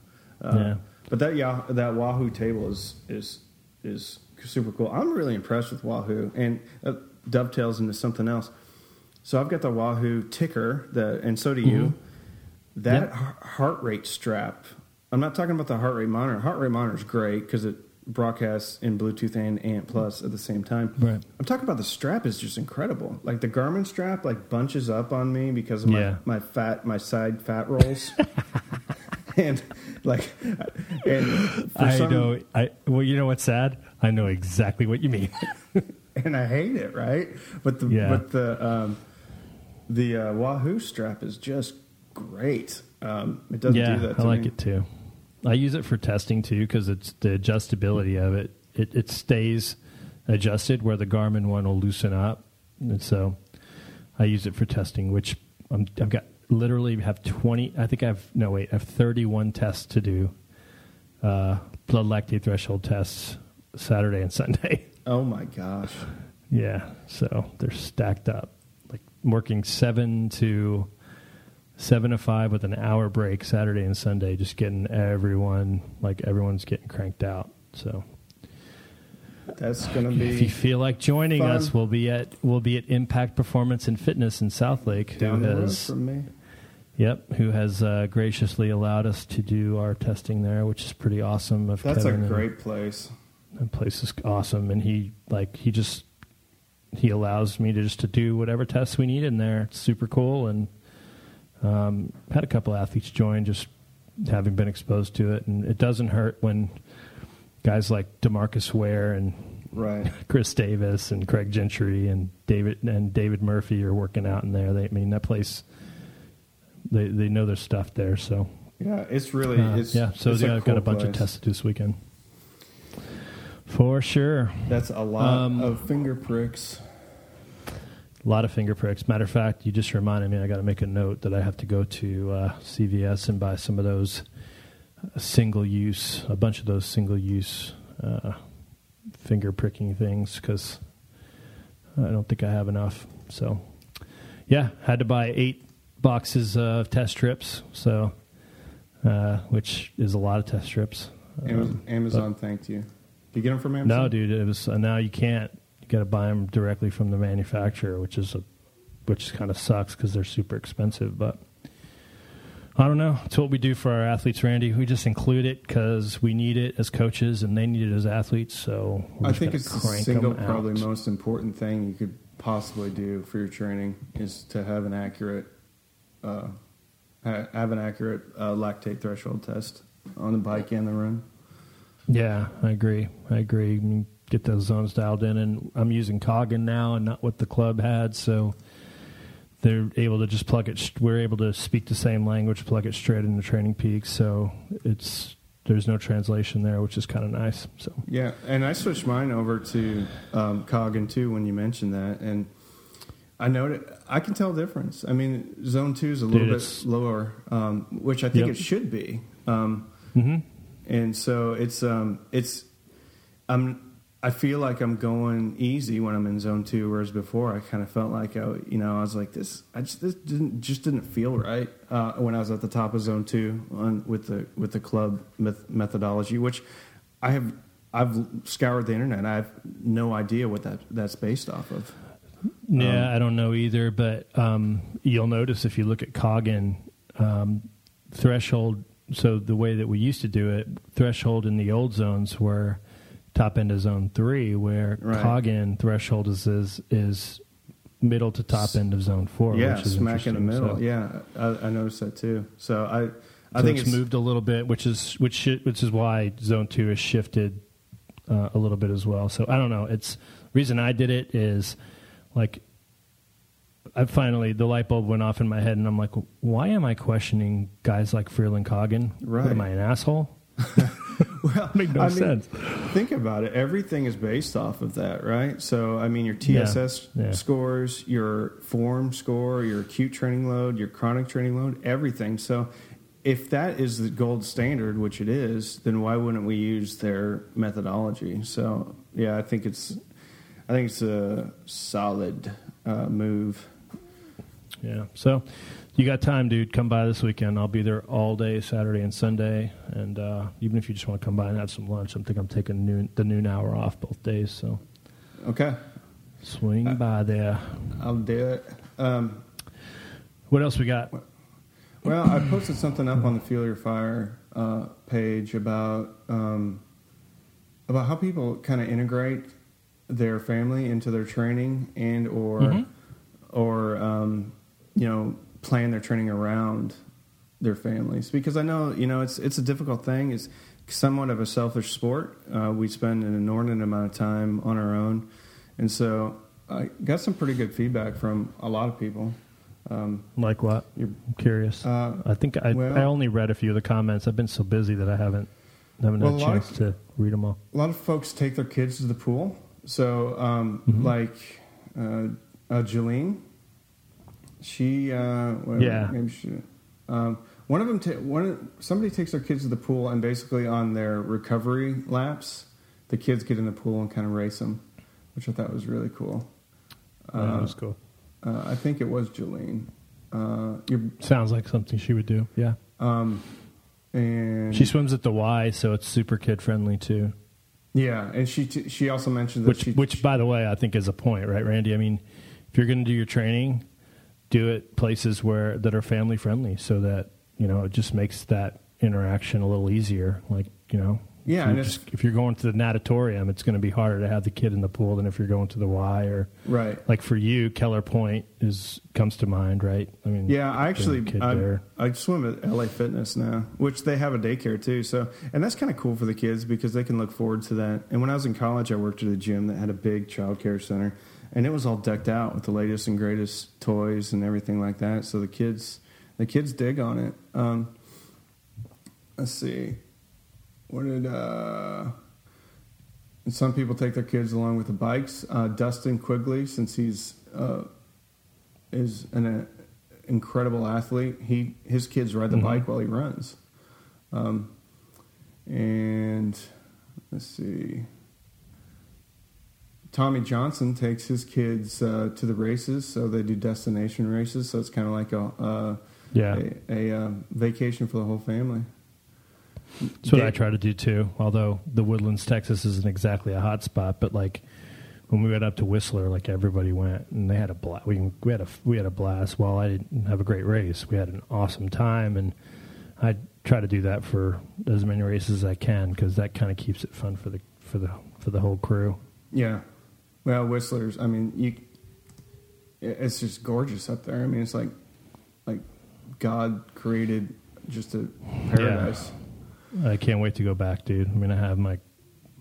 [SPEAKER 2] uh,
[SPEAKER 1] Yeah.
[SPEAKER 2] but that yeah, that Wahoo table is is is super cool. I'm really impressed with Wahoo, and uh, dovetails into something else. So I've got the Wahoo Tickr, the and so do you. That
[SPEAKER 1] Yep.
[SPEAKER 2] heart rate strap. I'm not talking about the heart rate monitor. Heart rate monitor is great because it broadcasts in Bluetooth and Ant Plus at the same time.
[SPEAKER 1] Right.
[SPEAKER 2] I'm talking about the strap is just incredible. Like the Garmin strap, like bunches up on me because of my,
[SPEAKER 1] Yeah.
[SPEAKER 2] my fat, my side fat rolls, and like, and
[SPEAKER 1] I
[SPEAKER 2] some-
[SPEAKER 1] know. I well, you know what's sad? I know exactly what you mean.
[SPEAKER 2] and I hate it, right? But the
[SPEAKER 1] Yeah.
[SPEAKER 2] but the um, the uh, Wahoo strap is just great. Um, it doesn't
[SPEAKER 1] yeah,
[SPEAKER 2] do that.
[SPEAKER 1] I like
[SPEAKER 2] me.
[SPEAKER 1] it too. I use it for testing too because it's the adjustability of it. It it stays adjusted where the Garmin one will loosen up, and so I use it for testing. Which I'm, I've got literally have twenty. I think I have no wait. I have thirty one tests to do. Uh, blood lactate threshold tests Saturday and Sunday.
[SPEAKER 2] Oh my gosh!
[SPEAKER 1] Yeah, so they're stacked up. Working seven to seven to five with an hour break Saturday and Sunday, just getting everyone like everyone's getting cranked out. So
[SPEAKER 2] That's gonna be.
[SPEAKER 1] if you feel like joining
[SPEAKER 2] fun.
[SPEAKER 1] us, we'll be at we'll be at Impact Performance and Fitness in Southlake.
[SPEAKER 2] down
[SPEAKER 1] who
[SPEAKER 2] the road
[SPEAKER 1] has
[SPEAKER 2] from me.
[SPEAKER 1] yep, who has uh, graciously allowed us to do our testing there, which is pretty awesome. Of
[SPEAKER 2] That's a
[SPEAKER 1] Kevin and-
[SPEAKER 2] great place.
[SPEAKER 1] that place is awesome and he like he just he allows me to just to do whatever tests we need in there it's super cool and um, had a couple athletes join just having been exposed to it and it doesn't hurt when guys like DeMarcus Ware and
[SPEAKER 2] Right.
[SPEAKER 1] Chris Davis and Craig Gentry and david and David Murphy are working out in there they i mean that place they they know their stuff there so
[SPEAKER 2] Yeah, it's really
[SPEAKER 1] uh,
[SPEAKER 2] it's
[SPEAKER 1] yeah, so
[SPEAKER 2] it's
[SPEAKER 1] yeah, I've got a bunch of tests to do this weekend. For sure.
[SPEAKER 2] That's a lot
[SPEAKER 1] Um,
[SPEAKER 2] of finger pricks.
[SPEAKER 1] A lot of finger pricks. Matter of fact, you just reminded me I got to make a note that I have to go to uh, CVS and buy some of those single use, a bunch of those single use uh, finger pricking things because I don't think I have enough. So, yeah, had to buy eight boxes of test strips. So, uh, which is a lot of test strips.
[SPEAKER 2] Amazon,
[SPEAKER 1] Um,
[SPEAKER 2] Amazon thanked you. You get them from Amazon?
[SPEAKER 1] no, dude, it was uh, now you can't. You got to buy them directly from the manufacturer, which is a, which kind of sucks because they're super expensive. But I don't know. It's what we do for our athletes, Randy. We just include it because we need it as coaches and they need it as athletes. So we're
[SPEAKER 2] I think it's the single
[SPEAKER 1] 'em out.
[SPEAKER 2] probably most important thing you could possibly do for your training is to have an accurate, uh, have an accurate uh, lactate threshold test on the bike and the run.
[SPEAKER 1] Yeah, I agree. I agree. Get those zones dialed in, and I'm using Coggan now, and not what the club had, so they're able to just plug it. We're able to speak the same language, plug it straight into TrainingPeaks, so it's there's no translation there, which is kind of nice. So
[SPEAKER 2] Yeah, and I switched mine over to um, Coggan too when you mentioned that, and I know I can tell difference. I mean, Zone Two is a little
[SPEAKER 1] Dude,
[SPEAKER 2] bit lower, um, which I think
[SPEAKER 1] Yep.
[SPEAKER 2] it should be, um,
[SPEAKER 1] hmm
[SPEAKER 2] and so it's um, it's I'm I feel like I'm going easy when I'm in Zone Two, whereas before I kind of felt like I you know I was like this I just this didn't just didn't feel right uh, when I was at the top of Zone Two on with the with the club meth- methodology, which I have. I've scoured the internet. I have no idea what that that's based off of.
[SPEAKER 1] Yeah,
[SPEAKER 2] Um,
[SPEAKER 1] I don't know either, but um, you'll notice if you look at Coggan um, threshold. So the way that we used to do it, threshold in the old zones were top end of zone three, where
[SPEAKER 2] Right.
[SPEAKER 1] Coggan threshold is, is is middle to top end of zone four.
[SPEAKER 2] yeah,
[SPEAKER 1] which is
[SPEAKER 2] smack in the middle.
[SPEAKER 1] So,
[SPEAKER 2] yeah, I, I noticed that too. So I, I
[SPEAKER 1] so
[SPEAKER 2] think
[SPEAKER 1] it's,
[SPEAKER 2] it's,
[SPEAKER 1] moved a little bit, which is which which is why zone two has shifted uh, a little bit as well. So I don't know. It's reason I did it is like I finally the light bulb went off in my head, and I'm like, why am I questioning guys like Friel and Coggan?
[SPEAKER 2] What,
[SPEAKER 1] am I an asshole?
[SPEAKER 2] well,
[SPEAKER 1] Make no
[SPEAKER 2] I mean,
[SPEAKER 1] sense.
[SPEAKER 2] Think about it. Everything is based off of that, right? So, I mean, your
[SPEAKER 1] Yeah,
[SPEAKER 2] TSS
[SPEAKER 1] yeah.
[SPEAKER 2] scores, your form score, your acute training load, your chronic training load, everything. So, if that is the gold standard, which it is, then why wouldn't we use their methodology? So, yeah, I think it's, I think it's a solid uh, move.
[SPEAKER 1] Yeah. So you got time, dude. Come by this weekend. I'll be there all day, Saturday and Sunday. And uh, even if you just want to come by and have some lunch, I think I'm taking noon, the noon hour off both days. So
[SPEAKER 2] Okay,
[SPEAKER 1] swing by there.
[SPEAKER 2] I'll do it. Um,
[SPEAKER 1] What else we got?
[SPEAKER 2] Well, I posted something up on the Fuel Your Fire uh, page about um, about how people kind of integrate their family into their training and or
[SPEAKER 1] Mhm.
[SPEAKER 2] or um, you know plan their training around their families because I know you know it's it's a difficult thing. It's somewhat of a selfish sport. Uh, we spend an inordinate amount of time on our own, and so I got some pretty good feedback from a lot of people. Um,
[SPEAKER 1] Like what?
[SPEAKER 2] you're
[SPEAKER 1] I'm curious.
[SPEAKER 2] uh,
[SPEAKER 1] I think I,
[SPEAKER 2] well-
[SPEAKER 1] I only read a few of the comments. I've been so busy that I haven't haven't
[SPEAKER 2] Well,
[SPEAKER 1] had
[SPEAKER 2] a
[SPEAKER 1] chance
[SPEAKER 2] of-
[SPEAKER 1] to read them all.
[SPEAKER 2] a lot of folks take their kids to the pool. So, um,
[SPEAKER 1] Mhm.
[SPEAKER 2] like uh, uh, Jolene, she, uh, well,
[SPEAKER 1] Yeah.
[SPEAKER 2] maybe she, um, one of them, ta- one somebody takes their kids to the pool, and basically on their recovery laps, the kids get in the pool and kind of race them, which I thought was really cool.
[SPEAKER 1] that
[SPEAKER 2] Uh,
[SPEAKER 1] was cool.
[SPEAKER 2] uh, I think it was Jolene. Uh,
[SPEAKER 1] Sounds like something she would do. Yeah.
[SPEAKER 2] um, and
[SPEAKER 1] She swims at the Y, so it's super kid friendly too.
[SPEAKER 2] yeah, and she t- she also mentioned that
[SPEAKER 1] Which,
[SPEAKER 2] she
[SPEAKER 1] which, by the way, I think is a point, right, Randy? I mean, if you're going to do your training, do it places where that are family friendly, so that you know it just makes that interaction a little easier. Like you know,
[SPEAKER 2] Yeah,
[SPEAKER 1] if,
[SPEAKER 2] and
[SPEAKER 1] you're, just, if you're going to the natatorium, it's going to be harder to have the kid in the pool than if you're going to the Y or
[SPEAKER 2] right.
[SPEAKER 1] like for you, Keller Pointe is comes to mind, right? I mean,
[SPEAKER 2] Yeah, I actually I. I swim at LA Fitness now, which they have a daycare too. So, and that's kind of cool for the kids because they can look forward to that. And when I was in college, I worked at a gym that had a big child care center, and it was all decked out with the latest and greatest toys and everything like that. So the kids, the kids dig on it. Um, let's see, what did uh, some people take their kids along with the bikes. Uh, Dustin Quigley, since he's uh, is an uh, incredible athlete, he his kids ride the
[SPEAKER 1] Mhm.
[SPEAKER 2] bike while he runs. Um, and let's see. Tommy Johnson takes his kids uh, to the races, so they do destination races. So it's kind of like a uh,
[SPEAKER 1] Yeah,
[SPEAKER 2] a, a uh, vacation for the whole family.
[SPEAKER 1] that's what I try to do too. Although the Woodlands, Texas, isn't exactly a hot spot, but like when we went up to Whistler, like everybody went and they had a blast. We, we had a we had a blast. While I didn't have a great race, we had an awesome time, and I try to do that for as many races as I can because that kind of keeps it fun for the for the for the whole crew.
[SPEAKER 2] Yeah. Well, Whistler's. I mean, you. It's just gorgeous up there. I mean, it's like, like God created just a paradise.
[SPEAKER 1] I can't wait to go back, dude. I mean, gonna have my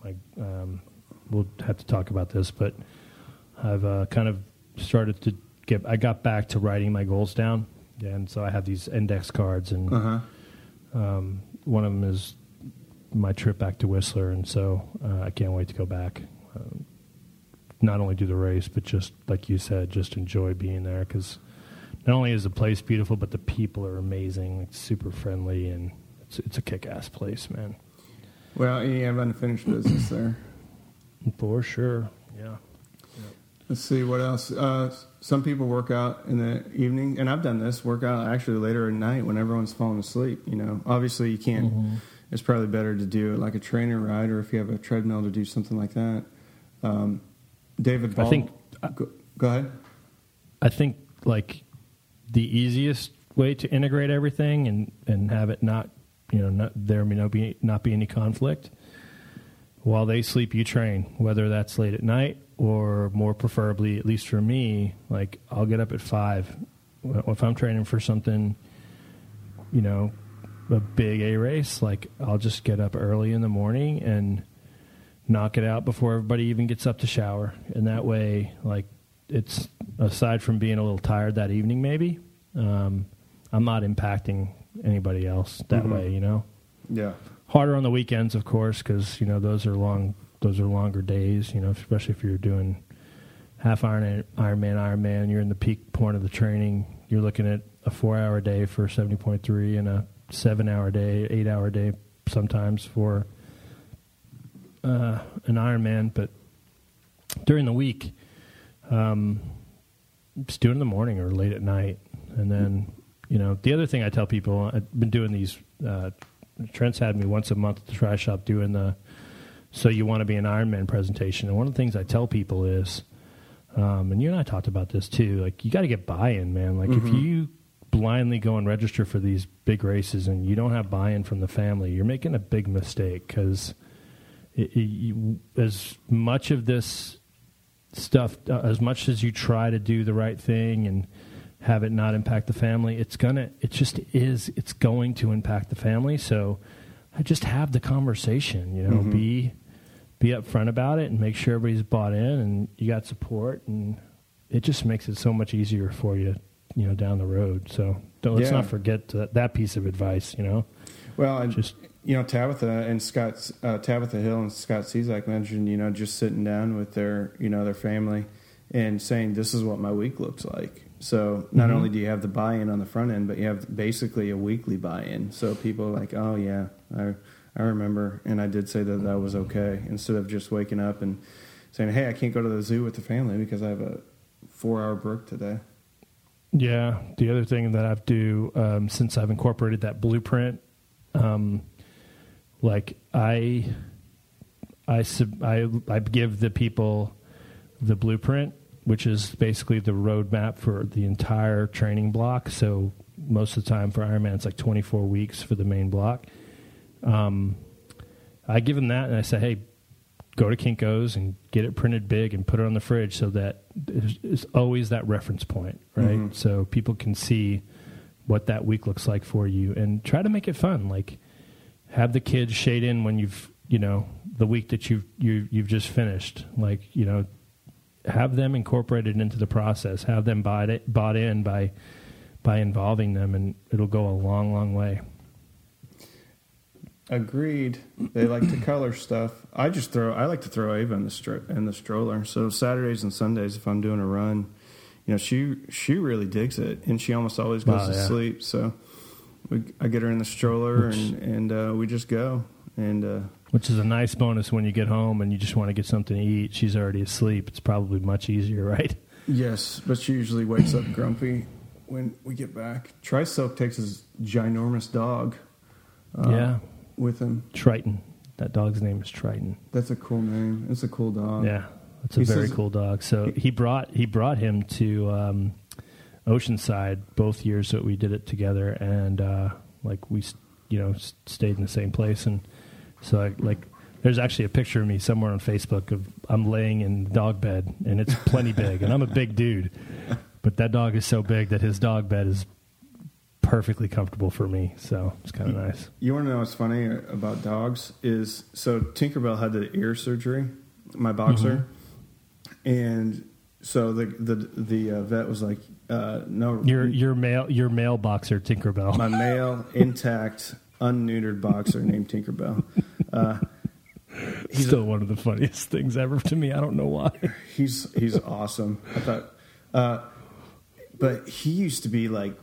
[SPEAKER 1] my. Um, we'll have to talk about this, but I've uh, kind of started to get. I got back to writing my goals down, and so I have these index cards, and
[SPEAKER 2] Uh huh.
[SPEAKER 1] um, one of them is my trip back to Whistler, and so uh, I can't wait to go back. Um, not only do the race, but just like you said, just enjoy being there because not only is the place beautiful, but the people are amazing. It's super friendly, and it's it's a kick-ass place, man.
[SPEAKER 2] Well, you have unfinished business there.
[SPEAKER 1] For sure, yeah.
[SPEAKER 2] Let's see what else. Uh, some people work out in the evening, and I've done this. Work out actually later at night when everyone's falling asleep. You know, obviously you can't.
[SPEAKER 1] Mm-hmm.
[SPEAKER 2] It's probably better to do it like a trainer ride, or if you have a treadmill, to do something like that. Um, David,
[SPEAKER 1] I think-
[SPEAKER 2] Go, go ahead.
[SPEAKER 1] I think like the easiest way to integrate everything and, and have it not you know not there may not be not be any conflict. While they sleep, you train. Whether that's late at night or more preferably, at least for me, like I'll get up at five if I'm training for something. You know, a big A race, like I'll just get up early in the morning and knock it out before everybody even gets up to shower, and that way, like it's aside from being a little tired that evening, maybe um, I'm not impacting anybody else that
[SPEAKER 2] Mhm.
[SPEAKER 1] way. You know,
[SPEAKER 2] Yeah.
[SPEAKER 1] harder on the weekends, of course, because you know those are long, those are longer days. You know, especially if you're doing half Iron Ironman, Ironman, you're in the peak point of the training. You're looking at a four-hour day for seventy point three and a seven-hour day, eight-hour day sometimes for uh, an Ironman. But during the week, um, just do it in the morning or late at night, and then you know the other thing I tell people I've been doing these. Uh, Trent's had me once a month at the Try Shop doing the so you want to be an Ironman presentation, and one of the things I tell people is, um, and you and I talked about this too, like you got to get buy-in, man. Like if you blindly go and register for these big races and you don't have buy-in from the family, you're making a big mistake because as much of this stuff, uh, as much as you try to do the right thing and have it not impact the family, it's gonna, it just is, it's going to impact the family. So I just have the conversation, you know,
[SPEAKER 2] Mhm.
[SPEAKER 1] be be upfront about it and make sure everybody's bought in and you got support and it just makes it so much easier for you, you know, down the road. So don't, let's
[SPEAKER 2] Yeah.
[SPEAKER 1] not forget that, that piece of advice, you know.
[SPEAKER 2] Well, and
[SPEAKER 1] Just-
[SPEAKER 2] you know, Tabitha and Scott, uh, Tabitha Hill and Scott Cezak mentioned, you know, just sitting down with their, you know, their family and saying, "This is what my week looks like." So not
[SPEAKER 1] Mhm.
[SPEAKER 2] only do you have the buy-in on the front end, but you have basically a weekly buy-in. So people are like, "Oh yeah, I I remember," and I did say that that was okay. Instead of just waking up and saying, "Hey, I can't go to the zoo with the family because I have a four-hour break today."
[SPEAKER 1] Yeah. The other thing that I've do um, since I've incorporated that blueprint, um, like I, I sub, I I give the people the blueprint, which is basically the roadmap for the entire training block. So most of the time for Ironman, it's like 24 weeks for the main block. Um, I give them that, and I say, hey, go to Kinko's and get it printed big and put it on the fridge so that there's always that reference point, right?
[SPEAKER 2] Mhm.
[SPEAKER 1] So people can see what that week looks like for you and try to make it fun. Like have the kids shade in when you've, you know, the week that you've, you, you've just finished. Like, you know, have them incorporated into the process, have them bought, it, bought in by, by involving them, and it'll go a long, long way.
[SPEAKER 2] Agreed. They like to color stuff. I just throw. I like to throw Ava in the stro- in the stroller. So Saturdays and Sundays, if I'm doing a run, you know, she she really digs it, and she almost always goes
[SPEAKER 1] Wow,
[SPEAKER 2] to sleep. So we, I get her in the stroller,
[SPEAKER 1] Which-
[SPEAKER 2] and and uh, we just go. And uh,
[SPEAKER 1] Which is a nice bonus when you get home and you just want to get something to eat. She's already asleep. It's probably much easier, right?
[SPEAKER 2] yes, but she usually wakes up grumpy when we get back. Tri-Silk takes his ginormous dog. uh,
[SPEAKER 1] yeah.
[SPEAKER 2] with him.
[SPEAKER 1] Triton. That dog's name is Triton.
[SPEAKER 2] That's a cool name. It's a cool dog.
[SPEAKER 1] Yeah, it's a
[SPEAKER 2] He
[SPEAKER 1] very
[SPEAKER 2] says-
[SPEAKER 1] cool dog. So he brought he brought him to um, Oceanside both years that we did it together, and uh, like we you know stayed in the same place, and so I, like there's actually a picture of me somewhere on Facebook of I'm laying in dog bed, and it's plenty big, and I'm a big dude, but that dog is so big that his dog bed is perfectly comfortable for me. So it's kind of nice.
[SPEAKER 2] You want to know what's funny about dogs is so Tinkerbell had the ear surgery, my boxer,
[SPEAKER 1] Mm-hmm.
[SPEAKER 2] and so the the the uh, vet was like, uh, "No,
[SPEAKER 1] Your your male your male boxer Tinkerbell.
[SPEAKER 2] my male intact unneutered boxer named Tinkerbell." Uh,
[SPEAKER 1] He's still one of the funniest things ever to me. I don't know why.
[SPEAKER 2] he's he's awesome. I thought, uh, but he used to be like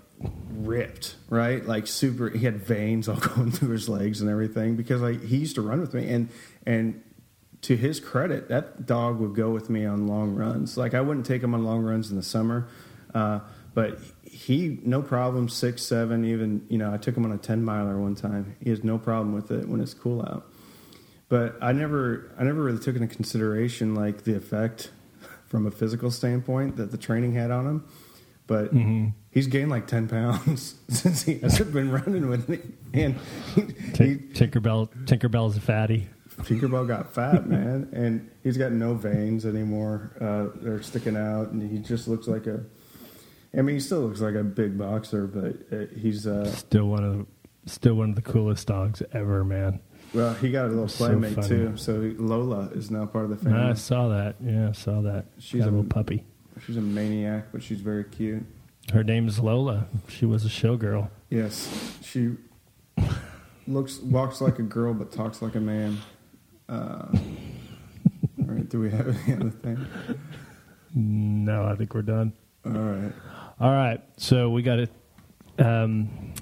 [SPEAKER 2] ripped, right? Like super. He had veins all going through his legs and everything because like he used to run with me, and and to his credit, that dog would go with me on long runs. Like I wouldn't take him on long runs in the summer, uh, but he no problem six seven even. You know, I took him on a ten miler one time. He has no problem with it when it's cool out but I never I never really took into consideration like the effect from a physical standpoint that the training had on him. But he's gained like ten pounds since he hasn't been running with me, and he, he,
[SPEAKER 1] Tinkerbell Tinkerbell's a fatty.
[SPEAKER 2] Tinkerbell got fat, man, and he's got no veins anymore. Uh, they're sticking out, and he just looks like a. I mean, he still looks like a big boxer, but uh, he's uh,
[SPEAKER 1] Still one of still one of the coolest dogs ever, man.
[SPEAKER 2] well. He got a little playmate
[SPEAKER 1] funny.
[SPEAKER 2] too. So Lola is now part of the family.
[SPEAKER 1] I saw that. Yeah, I saw that.
[SPEAKER 2] She's
[SPEAKER 1] Got a
[SPEAKER 2] a-
[SPEAKER 1] little puppy.
[SPEAKER 2] She's a maniac, but she's very cute.
[SPEAKER 1] Her name's Lola. She was a showgirl.
[SPEAKER 2] Yes, she looks walks like a girl but talks like a man. Uh, all right, do we have any other thing?
[SPEAKER 1] No, I think we're done.
[SPEAKER 2] All right,
[SPEAKER 1] All right, so we got to um,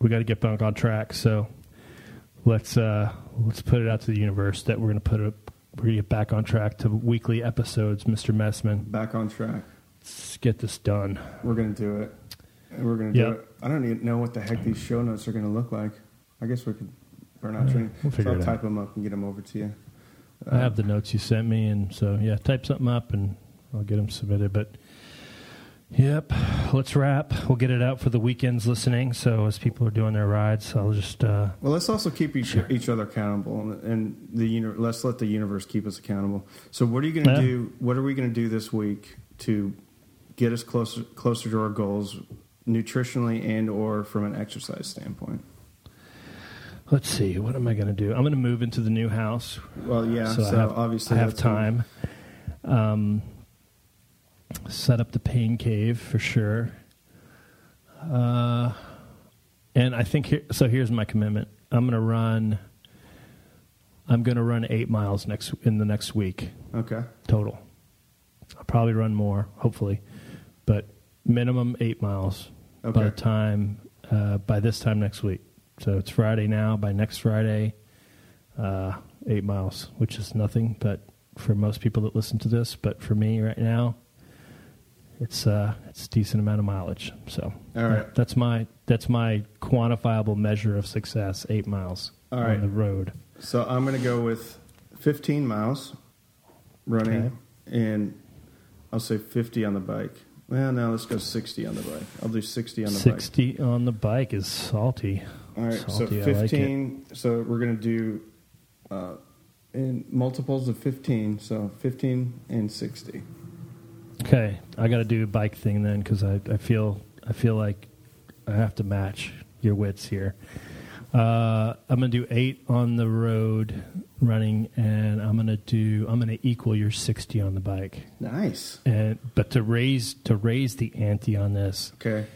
[SPEAKER 1] we got to get Bunk on track. So let's uh, let's put it out to the universe that we're going to put it. We're going to get back on track to weekly episodes, Mr. Messman.
[SPEAKER 2] back on track.
[SPEAKER 1] Let's get this done.
[SPEAKER 2] We're gonna do it. And We're gonna do it. I don't even know what the heck these show notes are gonna look like. I guess we could burn out training.
[SPEAKER 1] we'll figure
[SPEAKER 2] so I'll type them up and get them over to you.
[SPEAKER 1] I have the notes you sent me, and so yeah, type something up and I'll get them submitted. But yep, let's wrap. We'll get it out for the weekends listening. So as people are doing their rides, I'll just uh,
[SPEAKER 2] Well, let's also keep each, each other accountable, and, and the uni- let's let the universe keep us accountable. So, what are you going to
[SPEAKER 1] Yeah.
[SPEAKER 2] do? What are we going to do this week to get us closer closer to our goals, nutritionally and or from an exercise standpoint?
[SPEAKER 1] let's see. What am I going to do? I'm going to move into the new house.
[SPEAKER 2] Well, yeah. So,
[SPEAKER 1] I have,
[SPEAKER 2] obviously,
[SPEAKER 1] I have time. Um, set up the pain cave for sure. Uh, and I think here, so. Here's my commitment. I'm going to run. I'm going to run eight miles next in the next week
[SPEAKER 2] Okay.
[SPEAKER 1] total. I'll probably run more, hopefully, but minimum eight miles by the time uh, by this time next week. So it's Friday now. By next Friday, uh, eight miles, which is nothing, but for most people that listen to this, but for me right now, it's uh, it's a decent amount of mileage. So
[SPEAKER 2] All right.
[SPEAKER 1] that- that's my that's my quantifiable measure of success. Eight miles
[SPEAKER 2] All
[SPEAKER 1] on
[SPEAKER 2] right.
[SPEAKER 1] the road.
[SPEAKER 2] So I'm going to go with 15 miles running, and I'll say 50 on the bike. Well, no, let's go 60 on the bike. I'll do 60 on the bike.
[SPEAKER 1] Sixty on the bike is salty.
[SPEAKER 2] All right,
[SPEAKER 1] Salty,
[SPEAKER 2] so
[SPEAKER 1] like
[SPEAKER 2] 15. so we're going to do uh, in multiples of 15. So 15 and 60.
[SPEAKER 1] Okay, I got to do a bike thing then because I, I feel I feel like I have to match your wits here. Uh, I'm gonna do eight on the road running, and I'm gonna do I'm gonna equal your 60 on the bike.
[SPEAKER 2] Nice.
[SPEAKER 1] And but to raise to raise the ante on this,
[SPEAKER 2] Okay.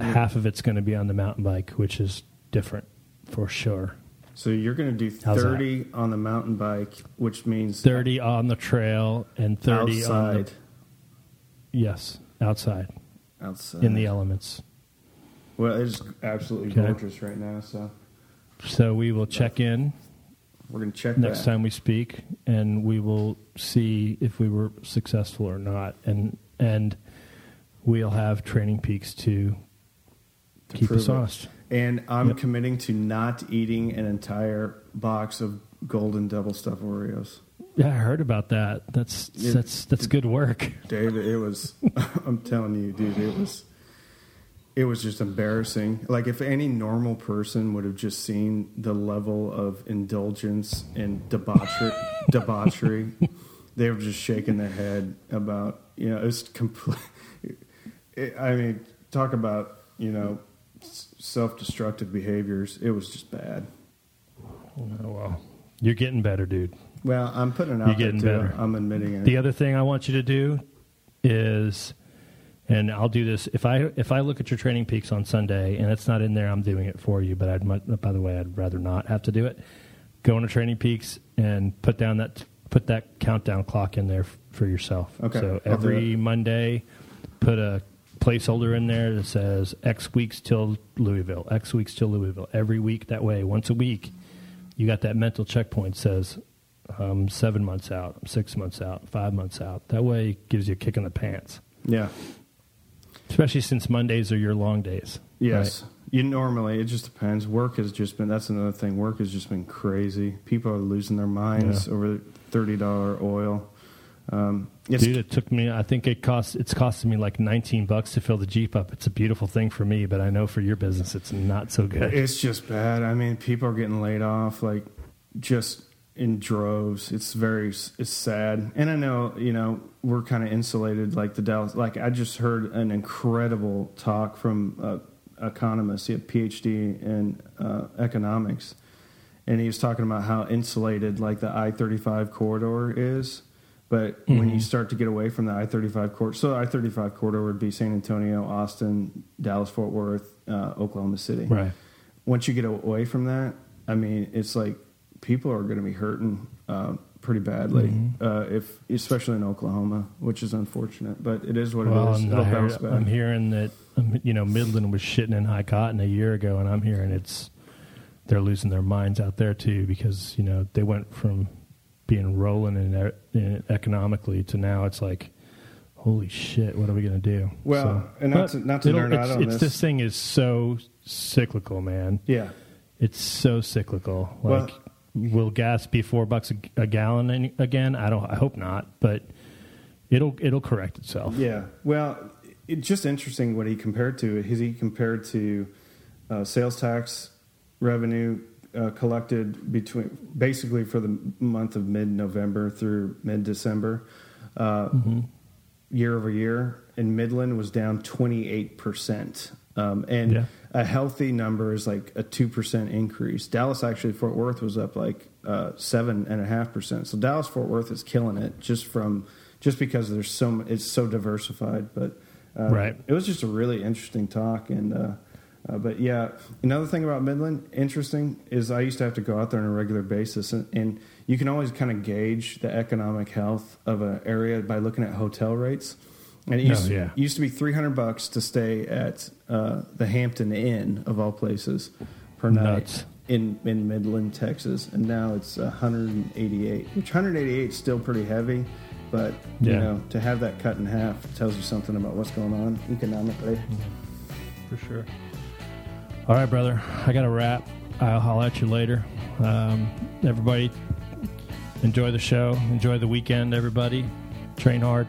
[SPEAKER 1] half of it's going to be on the mountain bike, which is different for sure.
[SPEAKER 2] So you're going to do
[SPEAKER 1] How's that?
[SPEAKER 2] 30 on the mountain bike, which means
[SPEAKER 1] 30 on the trail and 30 on
[SPEAKER 2] outside.
[SPEAKER 1] Yes, outside
[SPEAKER 2] outside.
[SPEAKER 1] in the elements.
[SPEAKER 2] well, it's absolutely
[SPEAKER 1] Okay.
[SPEAKER 2] gorgeous right now. So
[SPEAKER 1] So we will check in
[SPEAKER 2] we're going to check
[SPEAKER 1] next
[SPEAKER 2] that.
[SPEAKER 1] time we speak and we will see if we were successful or not and and we'll have TrainingPeaks to,
[SPEAKER 2] To
[SPEAKER 1] keep us
[SPEAKER 2] it.
[SPEAKER 1] honest.
[SPEAKER 2] And I'm
[SPEAKER 1] Yep.
[SPEAKER 2] committing to not eating an entire box of golden double stuff Oreos.
[SPEAKER 1] Yeah, I heard about that. That's
[SPEAKER 2] Yeah.
[SPEAKER 1] that's that's good work.
[SPEAKER 2] Dave, it was. I'm telling you, dude, it was. It was just embarrassing. Like if any normal person would have just seen the level of indulgence and debauchery, debauchery, they were just shaking their head about. You know, it's complete. It, I mean, talk about you know self-destructive behaviors. It was just bad.
[SPEAKER 1] Oh, well, you're getting better, dude.
[SPEAKER 2] Well, I'm putting it
[SPEAKER 1] You're
[SPEAKER 2] out there
[SPEAKER 1] getting
[SPEAKER 2] too.
[SPEAKER 1] better.
[SPEAKER 2] I'm admitting it.
[SPEAKER 1] The other thing I want you to do is, and I'll do this if I if I look at your TrainingPeaks on Sunday and it's not in there, I'm doing it for you. But I'd mu- by the way, I'd rather not have to do it. Go into TrainingPeaks and put down that put that countdown clock in there f- for yourself.
[SPEAKER 2] Okay,
[SPEAKER 1] So
[SPEAKER 2] do
[SPEAKER 1] every
[SPEAKER 2] it.
[SPEAKER 1] Monday, put a placeholder in there that says X weeks till Louisville, X weeks till Louisville. Every week that way, once a week, you got that mental checkpoint says um, seven months out, six months out, five months out. That way, it gives you a kick in the pants.
[SPEAKER 2] yeah.
[SPEAKER 1] Especially since Mondays are your long days.
[SPEAKER 2] Yes. You normally it just depends. Work has just been that's another thing. Work has just been crazy. People are losing their minds
[SPEAKER 1] Yeah.
[SPEAKER 2] over thirty dollar oil. Um,
[SPEAKER 1] Dude, it took me. I think it cost. It's costing me like nineteen bucks to fill the Jeep up. It's a beautiful thing for me, but I know for your business, it's not so good.
[SPEAKER 2] it's just bad. I mean, people are getting laid off like just in droves. It's very it's sad. And I know you know we're kind of insulated like the Dallas. Like I just heard an incredible talk from a economist. He had a PhD in uh, economics, and he was talking about how insulated like the I thirty five corridor is. But when you start to get away from the I thirty five corridor, so I thirty five corridor would be San Antonio, Austin, Dallas, Fort Worth, uh, Oklahoma City
[SPEAKER 1] right.
[SPEAKER 2] once you get away from that, I mean, it's like people are going to be hurting uh, pretty badly,
[SPEAKER 1] Mm-hmm.
[SPEAKER 2] uh, if especially in Oklahoma, which is unfortunate, but it is what
[SPEAKER 1] Well,
[SPEAKER 2] it is. It'll bounce back.
[SPEAKER 1] I'm hearing that um, you know Midland was shitting in high cotton a year ago, and I'm hearing it's they're losing their minds out there too because you know they went from being rolling in, in economically to now it's like holy shit what are we going to do
[SPEAKER 2] Well, and not to- not to nerd out on
[SPEAKER 1] it's,
[SPEAKER 2] this.
[SPEAKER 1] this thing is so cyclical man
[SPEAKER 2] yeah,
[SPEAKER 1] it's so cyclical
[SPEAKER 2] Well-
[SPEAKER 1] like will gas be four bucks a, a gallon any, again i don't i hope not but it'll it'll correct itself
[SPEAKER 2] yeah. Well, it's just interesting what he compared to. Is he compared to uh, sales tax revenue uh, collected between basically for the month of mid November through mid December. Uh,
[SPEAKER 1] Mm-hmm.
[SPEAKER 2] year over year, and Midland was down 28%. Um, and
[SPEAKER 1] Yeah.
[SPEAKER 2] A healthy number is like a 2% increase. Dallas, actually, Fort Worth was up like uh, 7.5%. So Dallas, Fort Worth is killing it just from, just because there's so, it's so diversified. But uh,
[SPEAKER 1] Right.
[SPEAKER 2] it was just a really interesting talk. And, uh, uh, but yeah, another thing about Midland, interesting, is I used to have to go out there on a regular basis, and, and you can always kind of gauge the economic health of an area by looking at hotel rates. And it used,
[SPEAKER 1] Oh, yeah.
[SPEAKER 2] used to be three hundred bucks to stay at uh, the Hampton Inn of all places per night
[SPEAKER 1] Nuts.
[SPEAKER 2] in in Midland, Texas, and now it's one hundred and eighty eight. Which one hundred eighty eight is still pretty heavy, but you know to have that cut in half tells you something about what's going on economically.
[SPEAKER 1] for sure. All right, brother. I got to wrap. I'll holler at you later. Um, everybody, enjoy the show. Enjoy the weekend, everybody. Train hard.